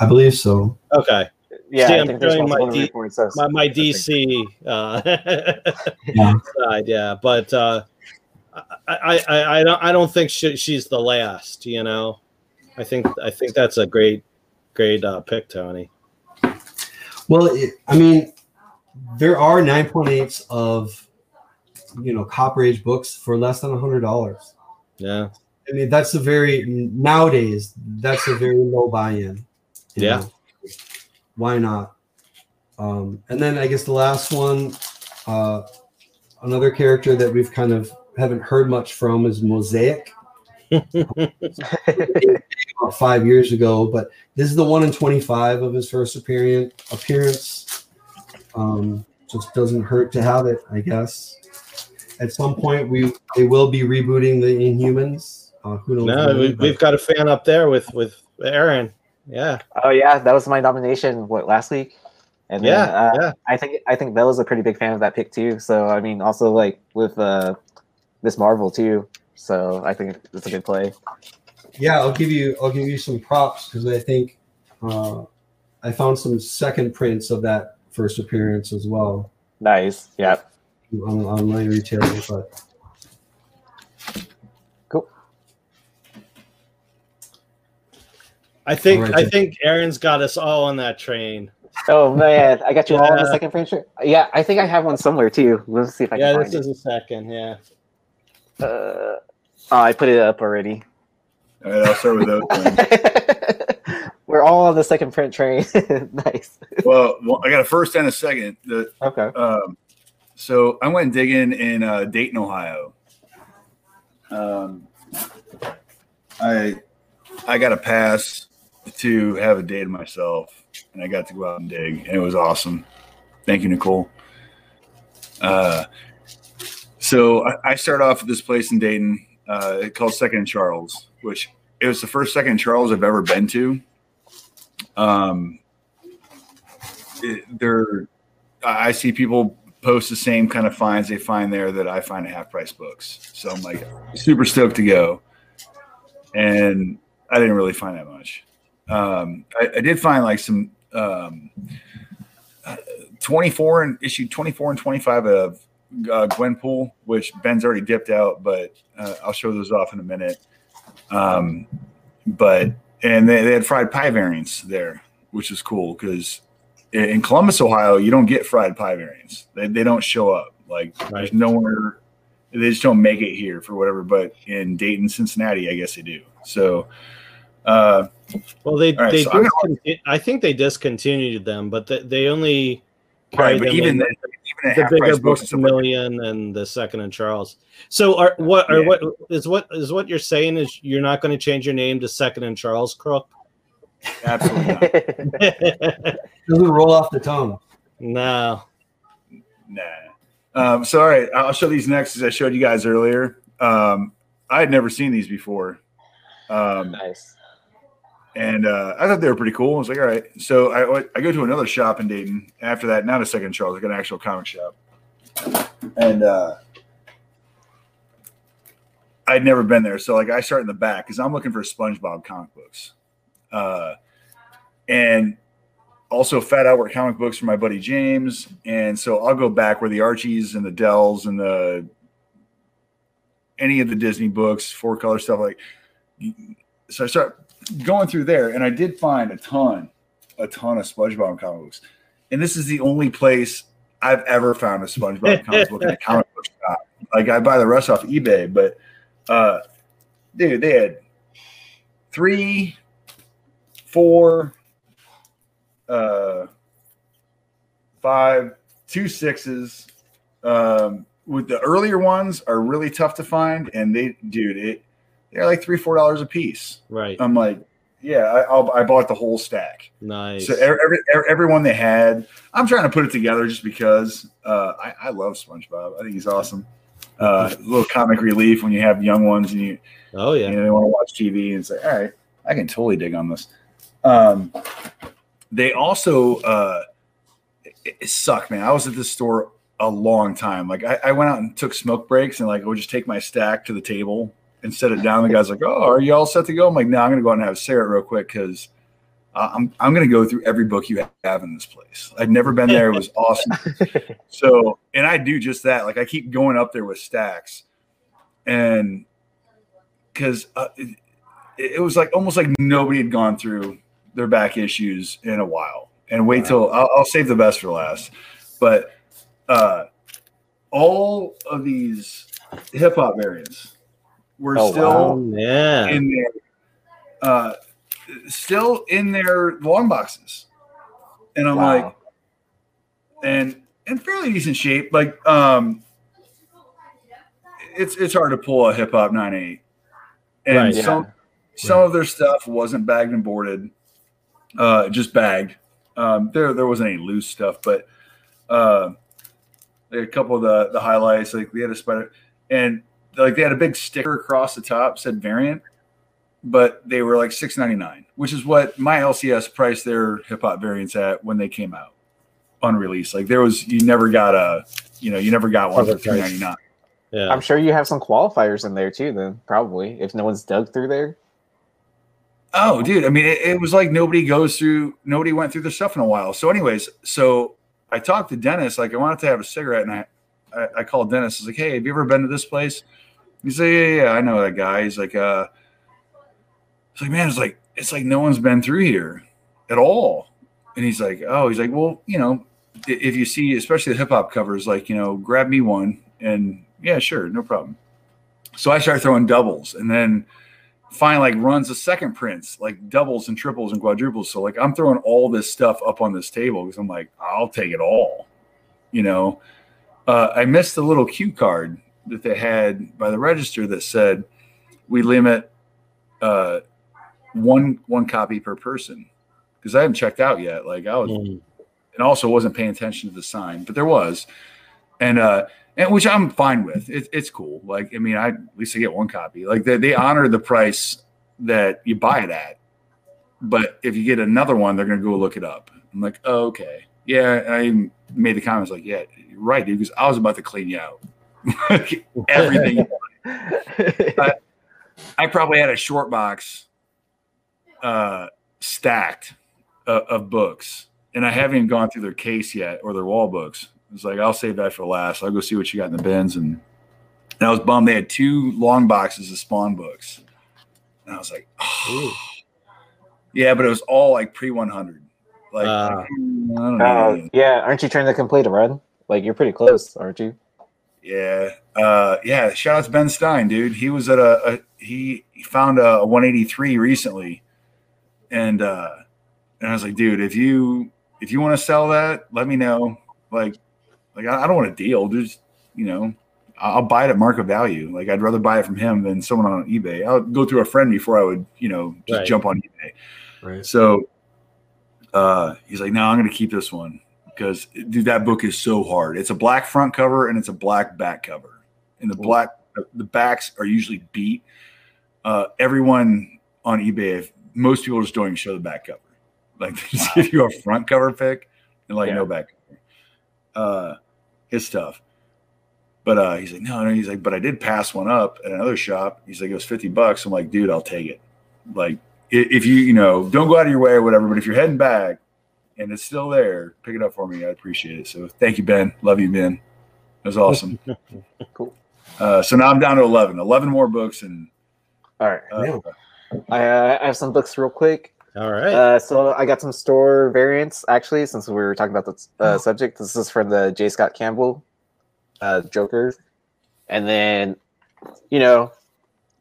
I believe so. Okay, Yeah, See, I I'm think showing my one of the D- my my DC uh, [laughs] Yeah. side, yeah, but uh, I, I I I don't I don't think she, she's the last. You know, I think I think that's a great great uh, pick, Tony. Well, it, I mean, there are 9.8s of, you know, Copper Age books for less than $100. Yeah, I mean, that's a very, nowadays, that's a very low buy in. Yeah. Why not? Um, and then I guess the last one, uh, another character that we've kind of haven't heard much from is Mosaic. [laughs] about five years ago, but this is the one in 25 of his first appearance. Appearance, um, just doesn't hurt to have it, I guess. At some point, we they will be rebooting the Inhumans. Uh, who knows? no, we, we've got a fan up there with with Aaron. Yeah, Oh yeah, that was my nomination. What last week? And then, yeah, uh, yeah. I think I think Bella's a pretty big fan of that pick too. So I mean, also like with uh, this Marvel too. So I think it's a good play. yeah, I'll give you I'll give you some props because I think uh, I found some second prints of that first appearance as well. Nice. Yeah. on online retailers, but I think All right, I think Aaron's got us all on that train. Oh man, I got you all on the second print. shirt? Yeah, I think I have one somewhere too. Let's see if I Yeah, can this find is a second. Yeah. Uh, oh, I put it up already. All right, I'll start with those. [laughs] We're all on the second print train. [laughs] nice. well, well, I got a first and a second. The Okay. Um, so I went digging in uh, Dayton, Ohio. Um, I I got a pass to have a day to myself, and I got to go out and dig, and it was awesome. Thank you, Nicole. Uh, so I, I off at this place in Dayton uh, called Second Charles, which it was the first Second Charles I've ever been to. Um, I I see people post the same kind of finds they find there that I find at half price books. So I'm like super stoked to go. And I didn't really find that much. Um, I, I did find like some um, uh, 24 and issue 24 and 25 of uh, Gwenpool, which Ben's already dipped out, but uh, I'll show those off in a minute. Um, but and they, they had fried pie variants there, which is cool because in Columbus, Ohio, you don't get fried pie variants. They, they don't show up. Like there's nowhere. They just don't make it here for whatever. But in Dayton, Cincinnati, I guess they do. So, uh, Well, they All right, they so I'm I think they discontinued them, but they, they only right, but even the, the, even the bigger books and books, like Million and the Second and Charles. So, are what are Yeah. what is what is what you're saying is you're not going to change your name to Second and Charles Crook? absolutely not. [laughs] doesn't roll off the tongue. no. Nah. Um, so all right, I'll show these next as I showed you guys earlier. Um, I had never seen these before. Um, nice. And uh, I thought they were pretty cool. I was like, all right. So I, I go to another shop in Dayton. After that, not a second Charles, like an actual comic shop. And uh, I'd never been there, so like I start in the back because I'm looking for SpongeBob comic books, uh, and also Fat Albert comic books for my buddy James. And so I'll go back where the Archies and the Dells and the any of the Disney books, four color stuff like. So I start going through there, and I did find a ton, a ton of SpongeBob comic books. And this is the only place I've ever found a SpongeBob [laughs] comic book in a comic book shop. Like I buy the rest off eBay, but uh, dude, they had three, four, uh, five, two sixes. Um, with the earlier ones are really tough to find, and they, dude, it they're like three, four dollars a piece. Right. I'm like, yeah, I, I'll, I bought the whole stack. nice. So every, every every- everyone they had, I'm trying to put it together just because uh, I, I love SpongeBob. I think he's awesome. Uh, a [laughs] little comic relief when you have young ones and you oh yeah. you know they want to watch TV and say, all right, I can totally dig on this. Um, they also uh, it, it sucked, man. I was at this store a long time. Like I, I went out and took smoke breaks and like I would just take my stack to the table and set it down. The guy's like, "Oh, are you all set to go?" I'm like, "No, I'm gonna go out and have a cigarette real quick because." Uh, I'm I'm gonna go through every book you have in this place. I'd never been there. It was [laughs] awesome. So, and I do just that. Like I keep going up there with stacks, and because uh, it, it was like almost like nobody had gone through their back issues in a while. And wait till I'll, I'll save the best for last. But uh, all of these hip hop variants were Oh, still yeah. in their uh, still in their long boxes, and I'm Wow. like, and in fairly decent shape. Like, um, it's it's hard to pull a hip hop nine eight, and Right. some some of their stuff wasn't bagged and boarded, uh, just bagged. Um, there there wasn't any loose stuff, but uh, had a couple of the the highlights. Like we had a spider, and like they had a big sticker across the top said variant, but they were like six ninety nine, which is what my LCS priced their hip hop variants at when they came out on release. Like there was you never got a you know you never got one for three ninety nine. Yeah. I'm sure you have some qualifiers in there too. Then probably if no one's dug through there. Oh, dude. I mean, it, it was like nobody goes through, nobody went through their stuff in a while. So, anyways, so I talked to Dennis, like, I wanted to have a cigarette, and I, I, I called Dennis. I was like, "Hey, have you ever been to this place?" He's like, "Yeah, yeah, I know that guy." He's like, "Uh." It's like, man, it's like it's like no one's been through here at all. And he's like, oh, he's like, well, you know, if you see, especially the hip hop covers, like, you know, grab me one, and yeah, sure, no problem. So I start throwing doubles, and then finally like runs the second prints, like doubles and triples and quadruples. So like I'm throwing all this stuff up on this table because I'm like, I'll take it all, you know. Uh, I missed the little cue card that they had by the register that said we limit uh, one one copy per person because I haven't checked out yet. Like I was, Mm. and also wasn't paying attention to the sign, but there was, and uh, and which I'm fine with. It, it's cool. Like I mean, I at least I get one copy. Like they they honor the price that you buy it at, but if you get another one, they're gonna go look it up. I'm like, oh, okay, yeah. I made the comments like, yeah, right, dude, because I was about to clean you out. [laughs] Everything [laughs] I probably had a short box uh, stacked of, of books, and I haven't even gone through their case yet or their wall books. It's like I'll save that for last. I'll go see what you got in the bins, and, and I was bummed. They had two long boxes of Spawn books, and I was like, oh. [sighs] yeah, but it was all like pre one hundred. Like. I don't know. Uh, yeah, aren't you trying to complete a run? Like you're pretty close, aren't you? Yeah, uh, yeah. Shout out to Ben Stein, dude. He was at a, a he, he found a, a 183 recently, and uh, and I was like, dude, if you if you want to sell that, let me know. Like, like I, I don't want a deal. Just you know, I'll I'll buy it at market value. Like I'd rather buy it from him than someone on eBay. I'll go through a friend before I would, you know, just Right. jump on eBay. Right. So uh, he's like, no, I'm going to keep this one because dude, that book is so hard. It's a black front cover and it's a black back cover, and the black the backs are usually beat. Uh, everyone on eBay, if, most people just don't even show the back cover. Like [laughs] they just give you a front cover pick and like Yeah. no back cover. Uh, it's tough. But uh, he's like, no, no. He's like, but I did pass one up at another shop. He's like, it was fifty bucks. I'm like, dude, I'll take it. Like, if you, you know, don't go out of your way or whatever. But if you're heading back and it's still there, pick it up for me. I appreciate it. So thank you, Ben. Love you, Ben. That was awesome. [laughs] Cool. Uh, so now I'm down to 11. 11 more books and All right, uh, I, uh, I have some books real quick. All right. Uh, so I got some store variants actually, since we were talking about the uh, subject. This is from the J. Scott Campbell uh, Joker, and then you know,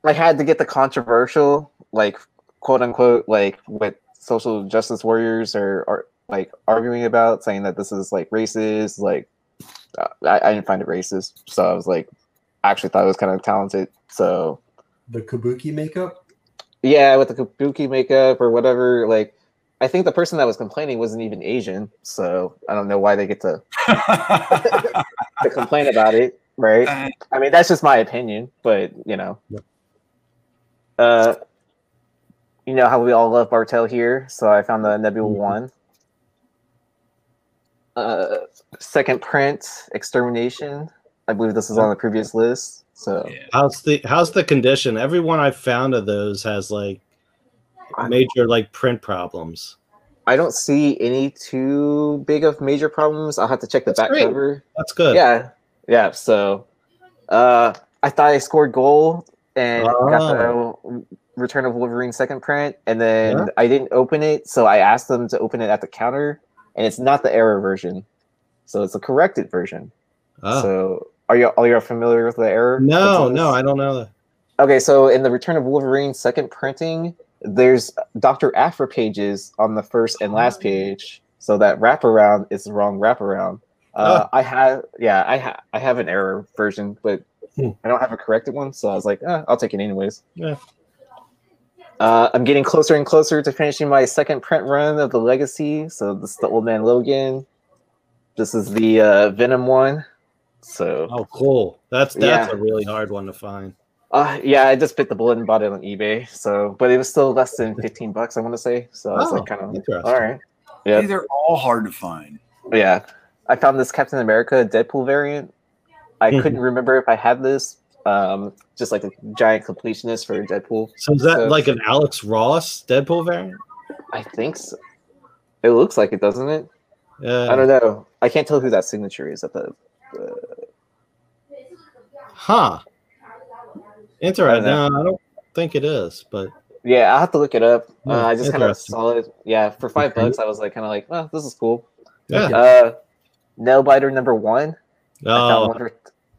I had to get the controversial, like quote unquote, like with social justice warriors or, are like arguing about, saying that this is like racist. Like, uh, I, I didn't find it racist, so I was like, I actually thought it was kind of talented. So The kabuki makeup. yeah, with the kabuki makeup or whatever. Like, I think the person that was complaining wasn't even Asian, so I don't know why they get to, [laughs] to complain about it, right? I mean, that's just my opinion, but you know, Yep. uh, you know how we all love Bartel here, so I found the Nebula Mhm. one. Uh, second print, Extermination. I believe this is on the previous list. So Yeah. How's the how's the condition? Everyone I've found of those has like major like print problems. I don't see any too big of major problems. I'll have to check the That's back great. cover. That's good. Yeah, yeah. So, uh, I thought I scored gold and got the Return of Wolverine second print, and then Yeah. I didn't open it, so I asked them to open it at the counter, and it's not the error version, so it's a corrected version. Oh. So, are you are you familiar with the error? no, no. I don't know. Okay, so in the Return of Wolverine second printing, there's Dr. Aphra pages on the first and last page. So that wraparound is the wrong wraparound. Uh, I have, yeah, I ha- I have an error version, but Hmm. I don't have a corrected one. So I was like, eh, I'll take it anyways. Yeah. Uh, I'm getting closer and closer to finishing my second print run of the Legacy. So this is the Old Man Logan. This is the uh, Venom one. So Oh, cool. That's that's Yeah. a really hard one to find. Uh, yeah, I just bit the bullet and bought it on eBay. So, but it was still less than [laughs] fifteen bucks. I want to say. So I was Oh, like, kind of interesting. all right. Hey, Yeah, they're all hard to find. yeah. I found this Captain America Deadpool variant. I [laughs] couldn't remember if I had this. Um, just like a giant completionist for Deadpool. So is that So- like an Alex Ross Deadpool variant? I think so. It looks like it, doesn't it? Yeah. I don't know. I can't tell who that signature is at the. Uh, Huh. Interesting. I No, I don't think it is, but Yeah, I'll have to look it up. Hmm, Uh, I just kind of saw it. Yeah, for five bucks, I was like, kind of like, oh, this is cool. yeah. Uh, Nailbiter number one. I found Oh, one for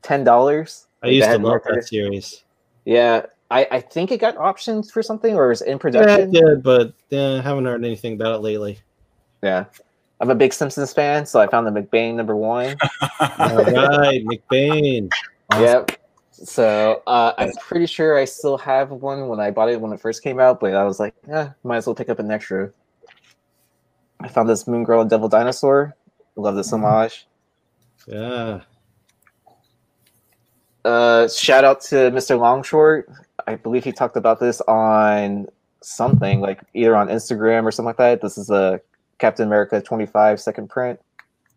ten dollars. I used to love that series. Yeah, I, I think it got options for something or is in Yeah, it production. did, but yeah, I haven't heard anything about it lately. Yeah. I'm a big Simpsons fan, so I found the McBain number one. [laughs] All right, McBain. Yep. So uh, I'm pretty sure I still have one when I bought it when it first came out, but I was like, eh, might as well pick up an extra. I found this Moon Girl and Devil Dinosaur. Love this homage. Yeah. Uh, shout out to Mr. Longshort. I believe he talked about this on something like either on Instagram or something like that. This is a Captain America 25 second print.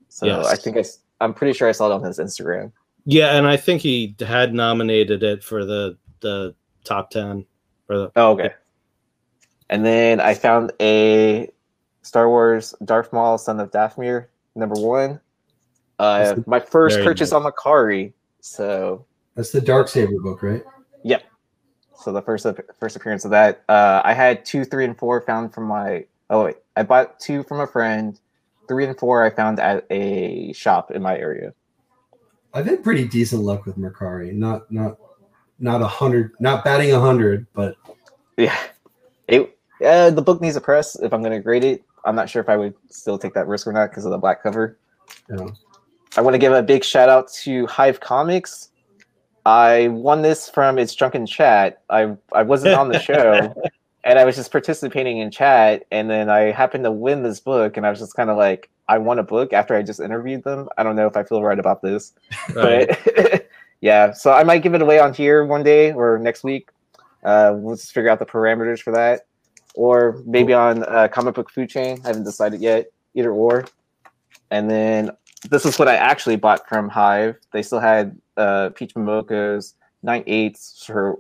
So Yes. I think I'm pretty sure I saw it on his Instagram. Yeah, and I think he had nominated it for the the top ten for the Oh, okay. And then I found a Star Wars Darth Maul, Son of Dathomir, number one. Uh, my first purchase nice. on Mercari. So, That's the Dark Saber book, right? Yep. So the first first appearance of that. Uh, I had two, three, and four found from my. Oh wait, I bought two from a friend. Three and four I found at a shop in my area. I've had pretty decent luck with Mercari. Not not not a hundred, not batting a hundred, but Yeah, it. Uh, the book needs a press. If I'm going to grade it, I'm not sure if I would still take that risk or not because of the black cover. know, I want to give a big shout out to Hive Comics. I won this from its drunken chat. I I wasn't on the show, [laughs] and I was just participating in chat, and then I happened to win this book, and I was just kind of like, I won a book after I just interviewed them. I don't know if I feel right about this, [laughs] right. but [laughs] yeah. So I might give it away on here one day or next week. Uh, we'll just figure out the parameters for that, or maybe on uh, Comic Book Food Chain. I haven't decided yet. Either or. And then this is what I actually bought from Hive. They still had uh, Peach Momoko's nine eighths for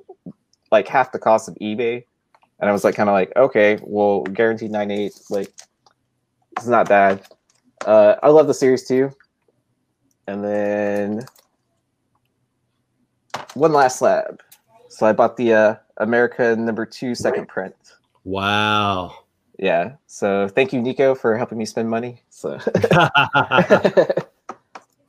like half the cost of eBay, and I was like, kind of like, okay, well, guaranteed nine eighths, like it's not bad. Uh, I love the series too. And then one last slab. So I bought the uh, America number two second print. Wow. Yeah. So thank you, Nico, for helping me spend money. So [laughs] I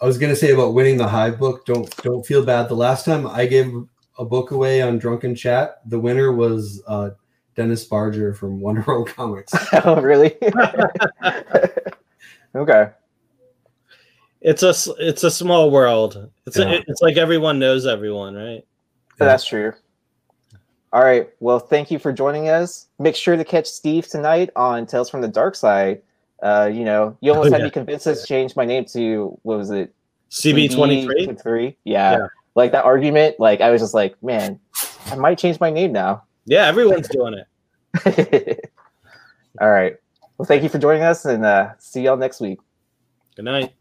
was gonna say about winning the Hive book. Don't don't feel bad. The last time I gave a book away on Drunken Chat, the winner was uh, Dennis Barger from [laughs] Wonder World Comics. [laughs] oh, really? okay. it's a it's a small world. It's Yeah. a, it's like everyone knows everyone, right? So that's true. All right. Well, thank you for joining us. Make sure to catch Steve tonight on Tales from the Dark Side. Uh, you know, you almost Oh, had yeah. me convinced us to change my name to what was it? CB twenty three. Three. Yeah. Yeah. Like that argument. Like I was just like, man, I might change my name now. Yeah, everyone's doing it. [laughs] All right. Well, thank you for joining us, and uh, see y'all next week. Good night.